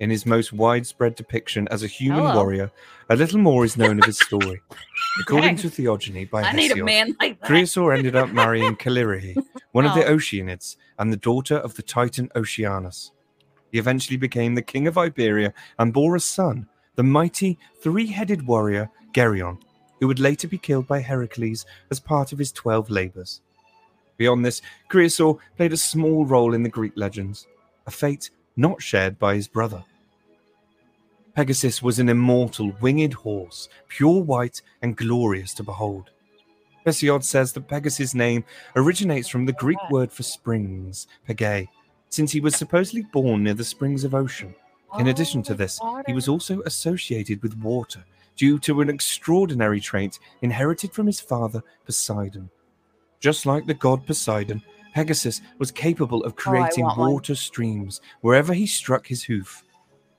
In his most widespread depiction as a human Hello. warrior, a little more is known of his story. (laughs) According to Theogony by I need a Hesiod, man like that. Chrysaor ended up marrying (laughs) Callirrhoe, one of the Oh. Oceanids and the daughter of the Titan Oceanus. He eventually became the king of Iberia and bore a son, the mighty three-headed warrior Geryon, who would later be killed by Heracles as part of his twelve labors. Beyond this, Chrysaor played a small role in the Greek legends, a fate not shared by his brother. Pegasus was an immortal winged horse, pure white and glorious to behold. Hesiod says that Pegasus' name originates from the Greek word for springs, pege, since he was supposedly born near the springs of ocean. In addition to oh, this, he was also associated with water due to an extraordinary trait inherited from his father Poseidon. Just like the god Poseidon, Pegasus was capable of oh, creating want one. water streams wherever he struck his hoof.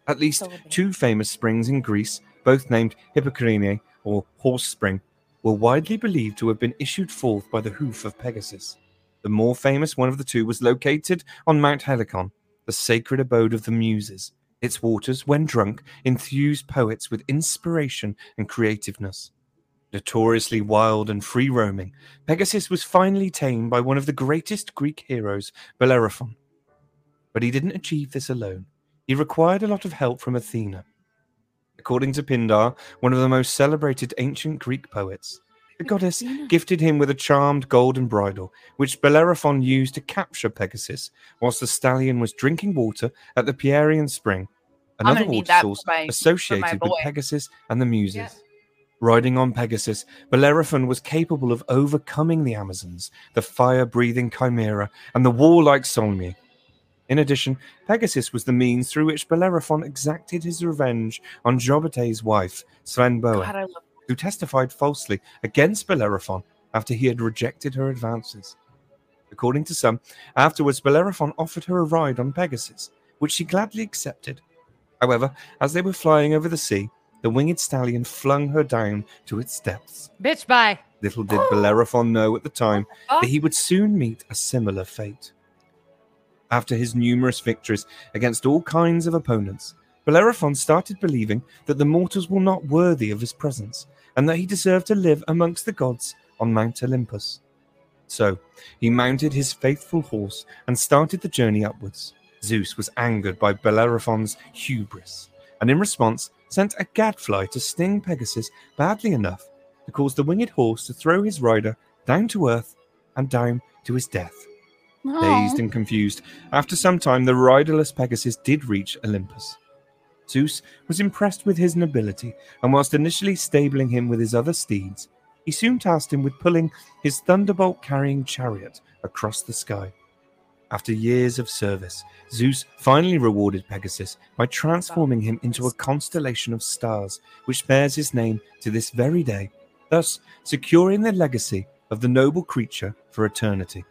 At least two famous springs in Greece, both named Hippocrene or Horse Spring, were widely believed to have been issued forth by the hoof of Pegasus. The more famous one of the two was located on Mount Helicon, the sacred abode of the Muses. Its waters, when drunk, enthused poets with inspiration and creativeness. Notoriously wild and free roaming, Pegasus was finally tamed by one of the greatest Greek heroes, Bellerophon. But he didn't achieve this alone. He required a lot of help from Athena. According to Pindar, one of the most celebrated ancient Greek poets, the goddess gifted him with a charmed golden bridle, which Bellerophon used to capture Pegasus whilst the stallion was drinking water at the Pierian spring, another water source my- associated with. Pegasus and the Muses. Yeah. Riding on Pegasus, Bellerophon was capable of overcoming the Amazons, the fire breathing Chimera, and the warlike Solymi. In addition, Pegasus was the means through which Bellerophon exacted his revenge on Iobates' wife, Stheneboea, who testified falsely against Bellerophon after he had rejected her advances. According to some, afterwards Bellerophon offered her a ride on Pegasus, which she gladly accepted. However, as they were flying over the sea, the winged stallion flung her down to its depths. Bitch, bye. Little did Bellerophon know at the time that he would soon meet a similar fate. After his numerous victories against all kinds of opponents, Bellerophon started believing that the mortals were not worthy of his presence, and that he deserved to live amongst the gods on Mount Olympus. So he mounted his faithful horse and started the journey upwards. Zeus was angered by Bellerophon's hubris, and in response sent a gadfly to sting Pegasus badly enough to cause the winged horse to throw his rider down to earth and down to his death. Dazed and confused, after some time the riderless Pegasus did reach Olympus. Zeus was impressed with his nobility, and whilst initially stabling him with his other steeds, he soon tasked him with pulling his thunderbolt carrying chariot across the sky. After years of service, Zeus finally rewarded Pegasus by transforming him into a constellation of stars, which bears his name to this very day, thus securing the legacy of the noble creature for eternity.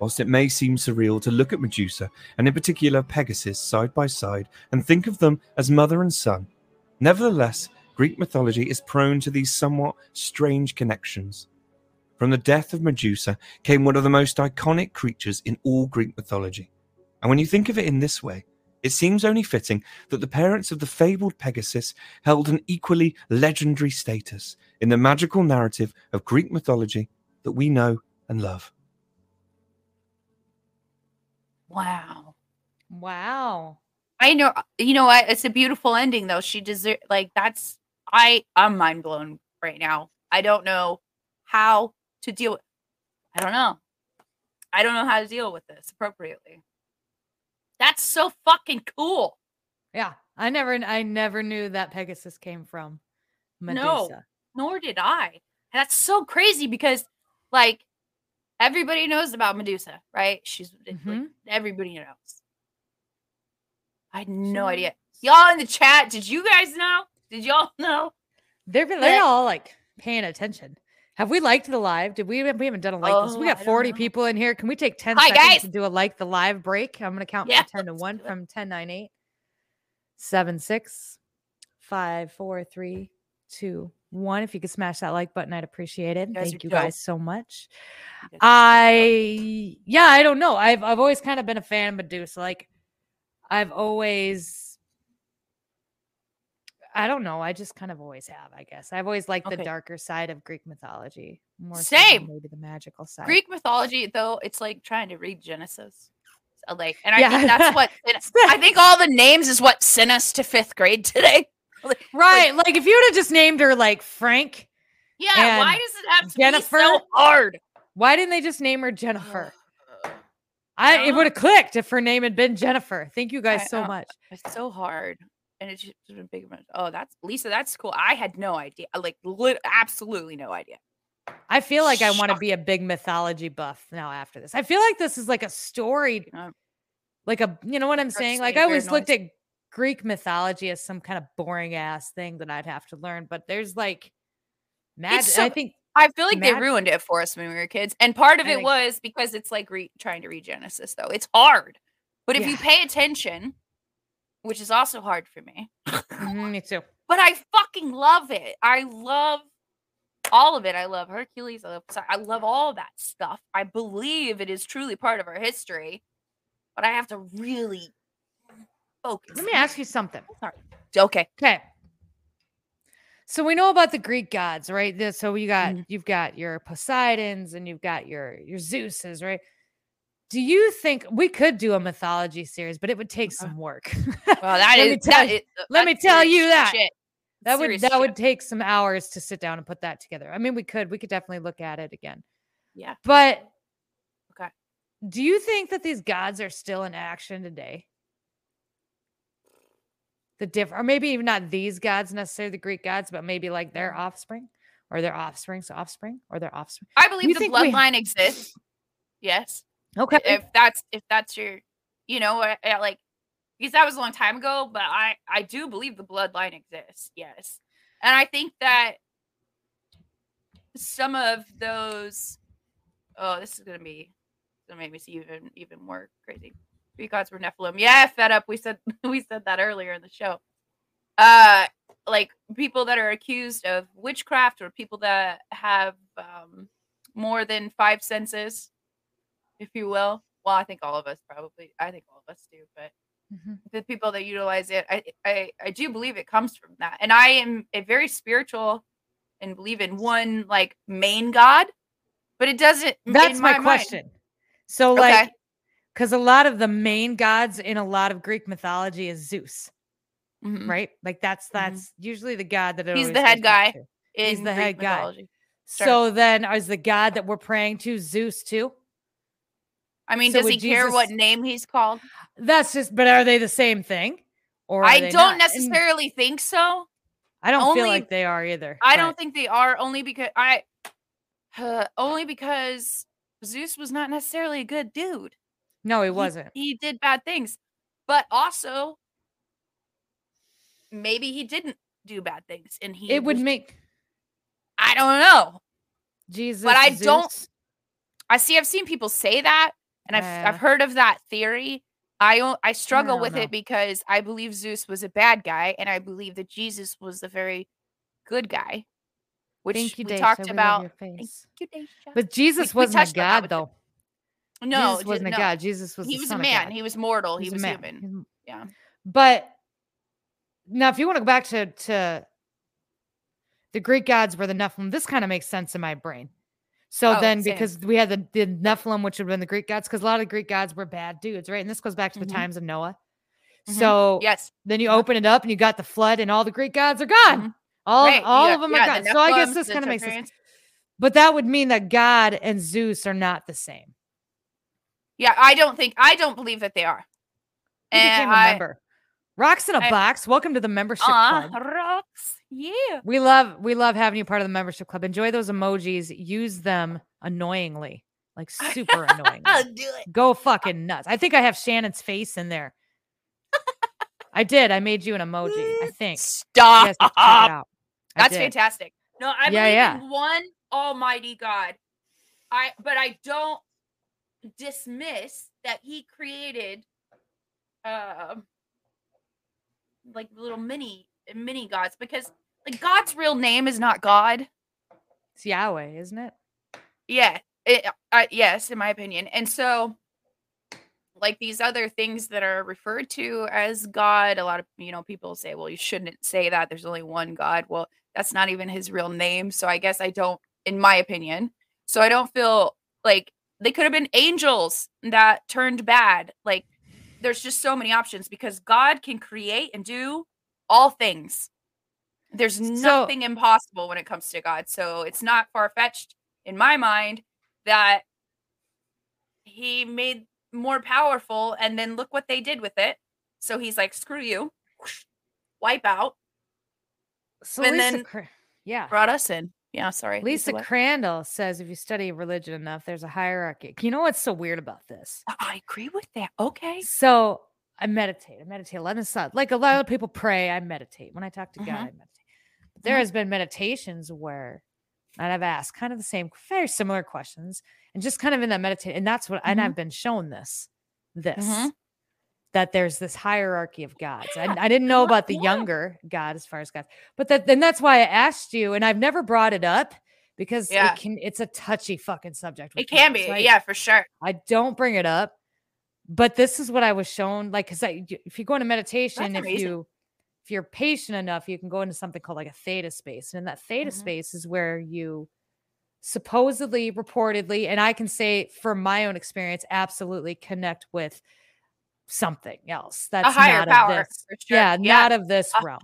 Whilst it may seem surreal to look at Medusa, and in particular Pegasus, side by side and think of them as mother and son, nevertheless, Greek mythology is prone to these somewhat strange connections. From the death of Medusa came one of the most iconic creatures in all Greek mythology. And when you think of it in this way, it seems only fitting that the parents of the fabled Pegasus held an equally legendary status in the magical narrative of Greek mythology that we know and love. Wow. Wow. I know. You know what? It's a beautiful ending, though. She deserve like that's. I I'm mind blown right now. I don't know how to deal. with I don't know. I don't know how to deal with this appropriately. That's so fucking cool. Yeah. I never I never knew that Pegasus came from Medusa. No. Nor did I. That's so crazy because, like, everybody knows about Medusa, right? She's it's like, mm-hmm. everybody knows. I had no Sure. idea. Y'all in the chat, did you guys know? Did y'all (laughs) know? They're they're That- all like paying attention. Have we liked the live? Did we? We haven't done a like this. We Oh, got 40 know. people in here. Can we take 10 Hi, seconds guys. to do a like the live break? I'm gonna count Yeah, from 10 to 1 from 10, 9, 8, 7, 6, 5, 4, 3, 2, 1. If you could smash that like button, I'd appreciate it. You Thank you dope. guys so much. You guys are I yeah, I don't know. I've I've always kind of been a fan of Medusa. Like I've always I don't know. I just kind of always have, I guess. I've always liked the darker side of Greek mythology. More so Same. maybe the magical side. Greek mythology, though, it's like trying to read Genesis. So, like, and I Yeah. think that's what (laughs) I think all the names is what sent us to fifth grade today. (laughs) Like, Right. Like, if you would have just named her like Frank, Yeah, why does it have to Jennifer? be so hard? why didn't they just name her Jennifer? I it would have clicked if her name had been Jennifer. Thank you guys so uh, much. It's so hard. And it's just been big. amount- Oh, that's Lisa. That's cool. I had no idea. Like, lit, absolutely no idea. I feel like I want to be a big mythology buff now after this. I feel like this is like a story, Um, like a you know what I'm saying? Like I always looked at Greek mythology as some kind of boring ass thing that I'd have to learn, but there's like magic. so- I think I feel like they ruined it for us when we were kids, and part of I it think- was because it's like re- trying to read Genesis. Though it's hard, but if you pay attention, which is also hard for me, mhm, me too. but I fucking love it. I love all of it. I love Hercules. I love I love all that stuff. I believe it is truly part of our history, but I have to really focus. Let me ask you something. Sorry. Okay. Okay. So we know about the Greek gods, right? So you got Mhm. you've got your Poseidons and you've got your your Zeuses, right? Do you think we could do a mythology series, but it would take some work. Well, (laughs) that Let me (laughs) tell that you- is- uh, let me tell you that. shit. that would Serious that would take some hours to sit down and put that together. I mean, we could we could definitely look at it again. Yeah. But Okay. do you think that these gods are still in action today? The diff or maybe even not these gods necessarily the Greek gods, but maybe like their Mm-hmm. offspring or their offspring's offspring or their offspring. I believe you the think we- bloodline exists. Yes. Okay. If that's if that's your, you know, like because that was a long time ago, but I I do believe the bloodline exists. Yes, and I think that some of those. Oh, this is gonna be gonna make me see even even more crazy. Greek gods were Nephilim. Yeah, fed up. We said (laughs) we said that earlier in the show. Uh, like people that are accused of witchcraft or people that have um more than five senses, if you will. Well, I think all of us probably. I think all of us do, but Mhm. the people that utilize it, I I I do believe it comes from that. And I am a very spiritual and believe in one like main god, but it doesn't. That's my, mind- question. So Okay. like because a lot of the main gods in a lot of Greek mythology is Zeus, Mhm. right? Like that's that's usually the god that He's the head guy. In the Greek head guy. Sure. So then is the god that we're praying to Zeus too? I mean, so does he care what name he's called? That's just but are they the same thing? Or I don't not? And necessarily think so. I don't feel only- like they are either. I but- don't think they are only because I uh, only because Zeus was not necessarily a good dude. no, he He- wasn't. He, did bad things. But also maybe he didn't do bad things and he it would was- make I don't know. Jesus. But I don't- I see I've seen people say that and I've. I've heard of that theory. I I struggle don't with know. it because I believe Zeus was a bad guy and I believe that Jesus was the very good guy. Which Thank you, we Daisha. talked We about. Thank you, Daisha. But Jesus we wasn't a on that god though. no, Jesus wasn't a god. Jesus was he was a man. He was mortal. He He's a was human. Yeah. But now, if you want to go back to to the Greek gods were the Nephilim, this kind of makes sense in my brain. So Oh, then, same. because we had the, the Nephilim, which would have been the Greek gods, because a lot of the Greek gods were bad dudes, right? And this goes back to the times of Noah. Mhm. So Yes. then you open it up and you got the flood, and all the Greek gods are gone. Mhm. All Right, all got- of them yeah, are the gone. So I guess this kind of makes sense. But that would mean that God and Zeus are not the same. Yeah, I don't think I don't believe that they are. Became And a I- member? Rocks in a I- box. Welcome to the membership Uh, club. rocks. Yeah. We love we love having you part of the membership club. Enjoy those emojis. Use them annoyingly, like super annoying. (laughs) I'll do it. Go fucking nuts. I think I have Shannon's face in there. (laughs) I did. I made you an emoji. I think. Stop. guys have to check it out. That's did. fantastic. No, I Yeah, believe yeah. in one almighty God. I but I don't dismiss that he created um like little mini mini gods because like God's real name is not God. It's Yahweh, isn't it? Yeah. It, uh, yes, in my opinion. And so like these other things that are referred to as God, a lot of you know people say, well, you shouldn't say that. There's only one God. Well, that's not even his real name. So I guess I don't, in my opinion. So I don't feel like they could have been angels that turned bad. Like there's just so many options because God can create and do all things. There's So- nothing impossible when it comes to God. So it's not far fetched in my mind that he made more powerful and then look what they did with it. So he's like, screw you, wipe out, So And Lisa, then- Cra- yeah. brought us in. Yeah, sorry. Lisa what? Crandall says if you study religion enough, there's a hierarchy. You know what's so weird about this? I agree with that. Okay. So I meditate. I meditate a lot. It's not like a lot of people pray. I meditate. When I talk to God, Mhm. I meditate. But there Mhm. has been meditations where, and I've asked kind of the same, very similar questions, and just kind of in that meditate. And that's what, and Mhm. I've been shown this, this, that there's this hierarchy of gods. Yeah, I, I didn't know about the yeah. younger God as far as gods, but that then that's why I asked you, and I've never brought it up because Yeah. it can. It's a touchy fucking subject. It can people, be. so I- yeah, for sure. I don't bring it up, but this is what I was shown. Like, because if you go into meditation, That's if amazing. you if you're patient enough, you can go into something called like a theta space. And in that theta Mhm. space is where you supposedly, reportedly, and I can say from my own experience, absolutely connect with something else. That's higher not power, of this. sure. Yeah, Yeah. not of this Uh, realm.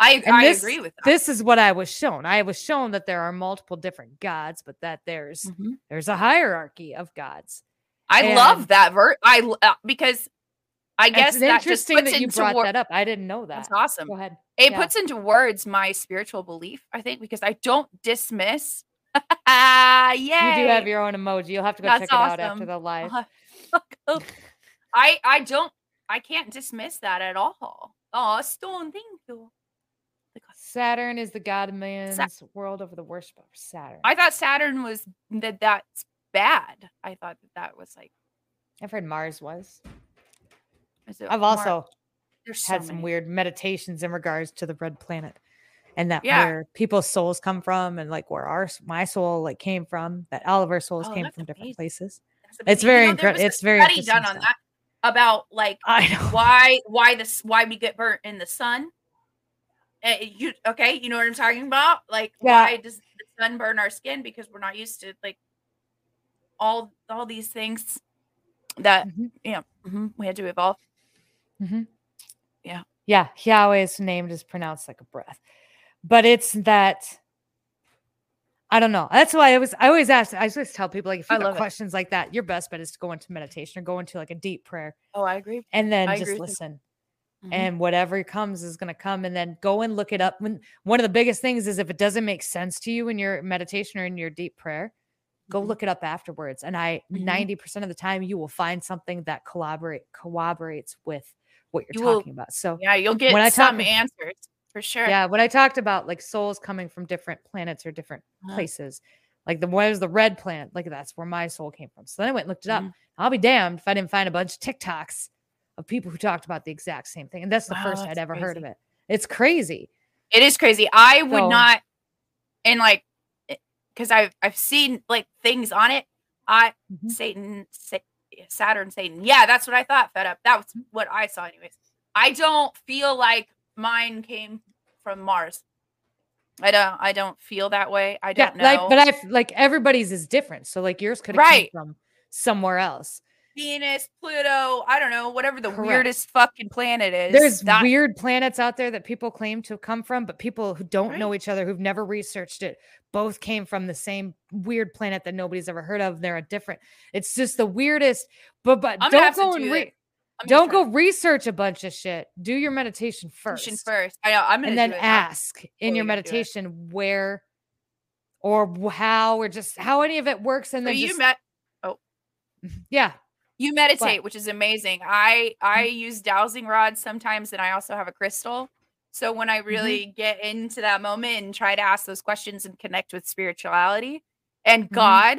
I, And I this, agree with that. this is what I was shown. I was shown that there are multiple different gods, but that there's Mhm. there's a hierarchy of gods. I love that ver I uh, because I guess that just interesting puts that you brought wor- that up. I didn't know that. That's awesome. Go ahead. It Yeah. puts into words my spiritual belief, I think, because I don't dismiss. yeah, (laughs) You do have your own emoji. You'll have to go That's check it out after the live. Uh, (laughs) I I don't I can't dismiss that at all. Oh, Stone, thank you. Saturn is the god of man's world over the worship of Saturn. I thought Saturn was that that's bad. I thought that that was like. I've heard Mars was. I've also so had some weird meditations in regards to the red planet and that Yeah. where people's souls come from and like where our my soul like came from that all of our souls Oh, came from different places it's very You know, there incre- was a it's very study done on stuff. that about like (laughs) i know why why this why we get burnt in the sun. Eh, you okay? You know what I'm talking about? Like Yeah. why does the sun burn our skin? Because we're not used to like all all these things that Mhm. you know mhm, we had to evolve. yeah yeah. yahweh's name is pronounced like a breath but it's that i don't know that's why i was i always ask i always tell people like if I you got love it. questions like that your best bet is to go into meditation or go into like a deep prayer Oh, I agree. and then I just agree with you. listen Mhm. and whatever comes is going to come and then go and look it up when one of the biggest things is if it doesn't make sense to you in your meditation or in your deep prayer go Mhm. look it up afterwards and i Mhm. 90% of the time you will find something that collaborate corroborates with what you're You will- talking about so Yeah, you'll get When I talk some ab- answers for sure. yeah when i talked about like souls coming from different planets or different Uh-huh. places like the one was the red planet like that's where my soul came from so then i went and looked it up Mhm. i'll be damned if i didn't find a bunch of tiktoks of people who talked about the exact same thing and that's the Wow, first i'd that's ever heard of it it's crazy It is crazy. I would So- not, and like, because I've I've seen like things on it. I Mhm. Satan, Sa- Saturn, Satan. Yeah, that's what I thought. Fed up. That was what I saw, anyways. I don't feel like mine came from Mars. I don't. I don't feel that way. I don't know. like but i like everybody's is different so like yours could have Right. come from somewhere else Venus, Pluto. I don't know. Whatever the Correct. weirdest fucking planet is. there's that- weird planets out there that people claim to come from but people who don't know each other who've never researched it both came from the same weird planet that nobody's ever heard of they're a different it's just the weirdest but but I'm don't go do and re- don't go research a bunch of shit do your meditation first meditation first. I know. I'm gonna and then do it. I'm ask in your totally gonna do it. meditation where or how or just how any of it works and So then you just, met. Oh, yeah You meditate, which is amazing. I I Mm-hmm. use dowsing rods sometimes, and I also have a crystal. So when Mm-hmm. I really get into that moment and try to ask those questions and connect with spirituality and Mhm. God,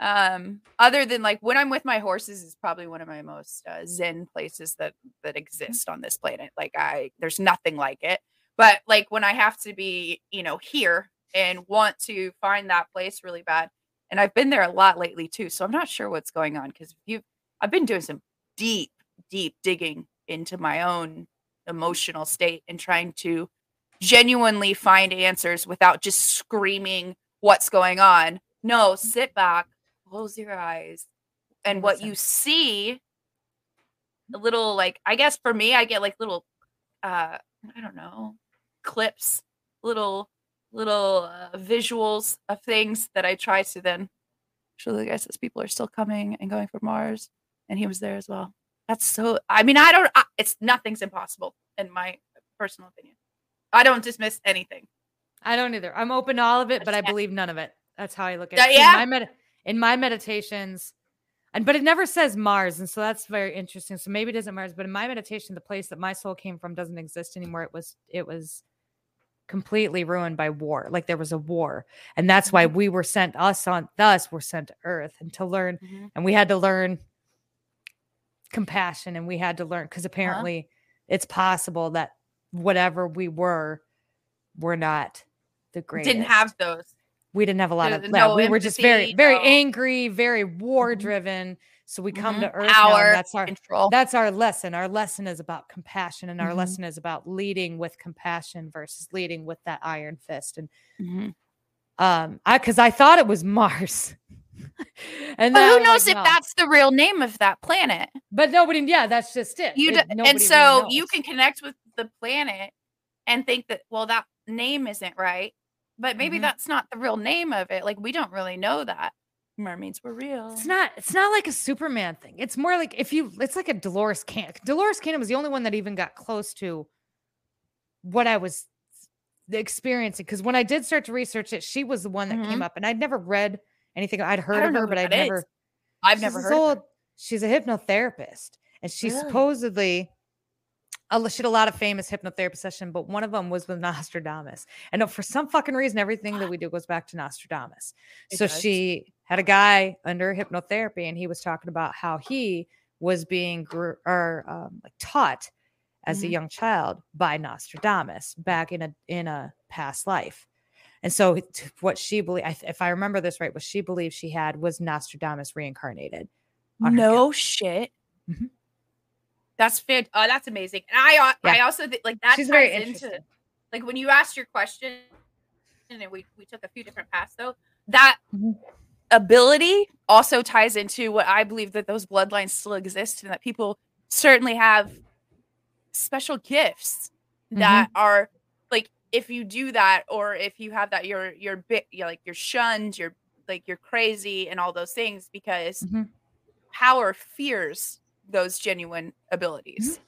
um, other than like when I'm with my horses, is probably one of my most uh, zen places that that Mm-hmm. exist on this planet. Like I, there's nothing like it. But like when I have to be, you know, here and want to find that place really bad, and I've been there a lot lately too. So I'm not sure what's going on because you, I've been doing some deep, deep digging into my own emotional state and trying to genuinely find answers without just screaming what's going on. No, sit back, close your eyes, and what you see. A little like I guess for me, I get like little, uh, I don't know, clips, little little uh, visuals of things that I try to then show the guys as people are still coming and going for Mars, and he was there as well. That's so. I mean, I don't. I, it's nothing's impossible in my personal opinion. I don't dismiss anything. I don't either. I'm open to all of it, but I believe none of it. That's how I look at Yeah, it. In yeah. my med- in my meditations, and but it never says Mars, and so that's very interesting. So maybe it isn't Mars, but in my meditation, the place that my soul came from doesn't exist anymore. It was it was completely ruined by war. Like there was a war, and that's why we were sent. Us on thus were sent to Earth, and to learn, Mhm. and we had to learn compassion, and we had to learn because apparently it's possible that whatever we were, we're not the greatest Didn't have those. we didn't have a lot of that. no we were just very, very no- angry, very war driven. So we come Mhm. to Earth Power, that's our control. that's our lesson. Our lesson is about compassion, and our Mhm. lesson is about leading with compassion versus leading with that iron fist. And Mhm. um, I because I thought it was Mars, (laughs) and But who knows like, if no. that's the real name of that planet? But nobody, yeah, that's just it. You It- and so really you can connect with the planet and think that well that name isn't right, but maybe Mhm. that's not the real name of it. Like we don't really know that mermaids were real. It's not. It's not like a Superman thing. It's more like if you. It's like a Dolores Cannon. Dolores Cannon was the only one that even got close to what I was experiencing. Because when I did start to research it, she was the one that came Mhm. up, and I'd never read anything. I'd heard of her, but I'd is. never. I've never heard. old- She's a hypnotherapist, and she Really? supposedly. a She had a lot of famous hypnotherapy session, but one of them was with (laughs) Nostradamus. And uh, for some fucking reason, everything that we do goes back to Nostradamus. It so does. she had a guy under hypnotherapy, and he was talking about how he was being gr- or um, like taught as a Mhm. young child by Nostradamus back in a in a past life. And so what she believed, if I remember this right, what she believed she had was Nostradamus reincarnated. No shit. Mhm. That's fit. Oh, that's amazing. And I, al- I also think like that She's ties very into like when you asked your question, and we we took a few different paths though. That Mhm. ability also ties into what I believe that those bloodlines still exist, and that people certainly have special gifts that are like if you do that or if you have that you're you're bit you're like you're shunned you're like you're crazy and all those things because Mhm. power fears those genuine abilities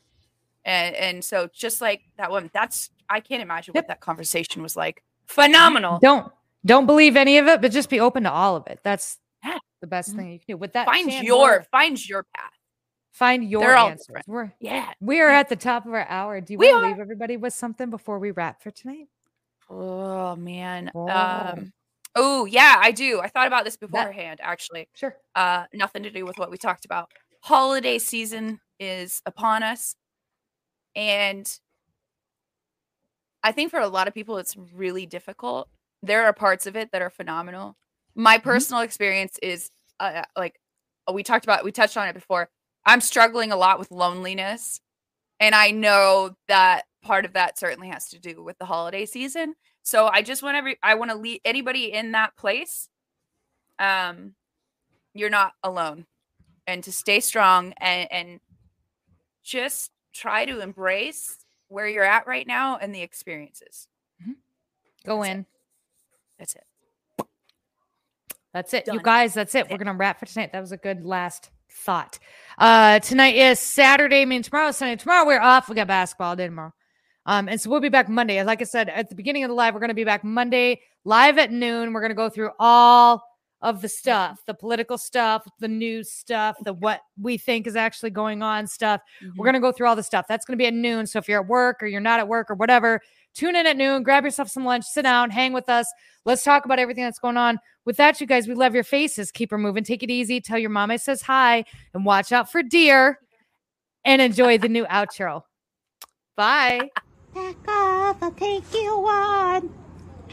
and and so just like that one that's i can't imagine Yep. what that conversation was like phenomenal Don't don't believe any of it, but just be open to all of it. That's Yeah. the best Mhm. thing you can do. With that, find your Moore, find your path find your they're answers. We're yeah we are at the top of our hour. Do you We want to are. leave everybody with something before we wrap for tonight? oh man Oh. um oh yeah i do i thought about this beforehand actually Sure. uh nothing to do with what we talked about holiday season is upon us and i think for a lot of people it's really difficult there are parts of it that are phenomenal my personal experience is uh, like uh, we talked about we touched on it before i'm struggling a lot with loneliness and i know that part of that certainly has to do with the holiday season so i just want every i want to lead anybody in that place um you're not alone and to stay strong and and just try to embrace where you're at right now and the experiences Go That's it. in. that's it That's it. You guys, that's it. That's We're it. gonna wrap for tonight. That was a good last thought. Uh tonight is Saturday, I mean tomorrow, is Sunday. Tomorrow we're off. We got basketball day tomorrow. Um, and so we'll be back Monday. Like I said at the beginning of the live, we're gonna be back Monday live at noon. We're gonna go through all of the stuff, the political stuff, the news stuff, the what we think is actually going on stuff. We're going to go through all the stuff. That's going to be at noon. So if you're at work or you're not at work or whatever, tune in at noon, grab yourself some lunch, sit down, hang with us. Let's talk about everything that's going on. With that, you guys, we love your faces. Keep her moving. Take it easy. Tell your mom I says hi and watch out for deer and enjoy the new outro. Bye. Back off, I'll take you on.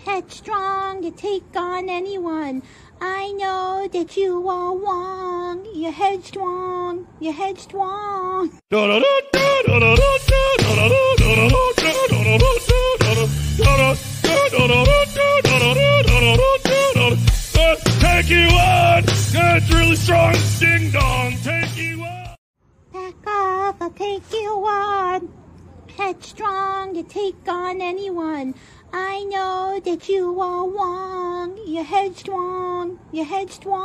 Headstrong, you take on anyone. I know that you are wrong. You're headstrong, you're headstrong. Take you on! That's really strong. Ding dong. Take you on. Back off, I'll take you on. Headstrong, you take on anyone. I know that you are wrong. You're headstrong, you're headstrong.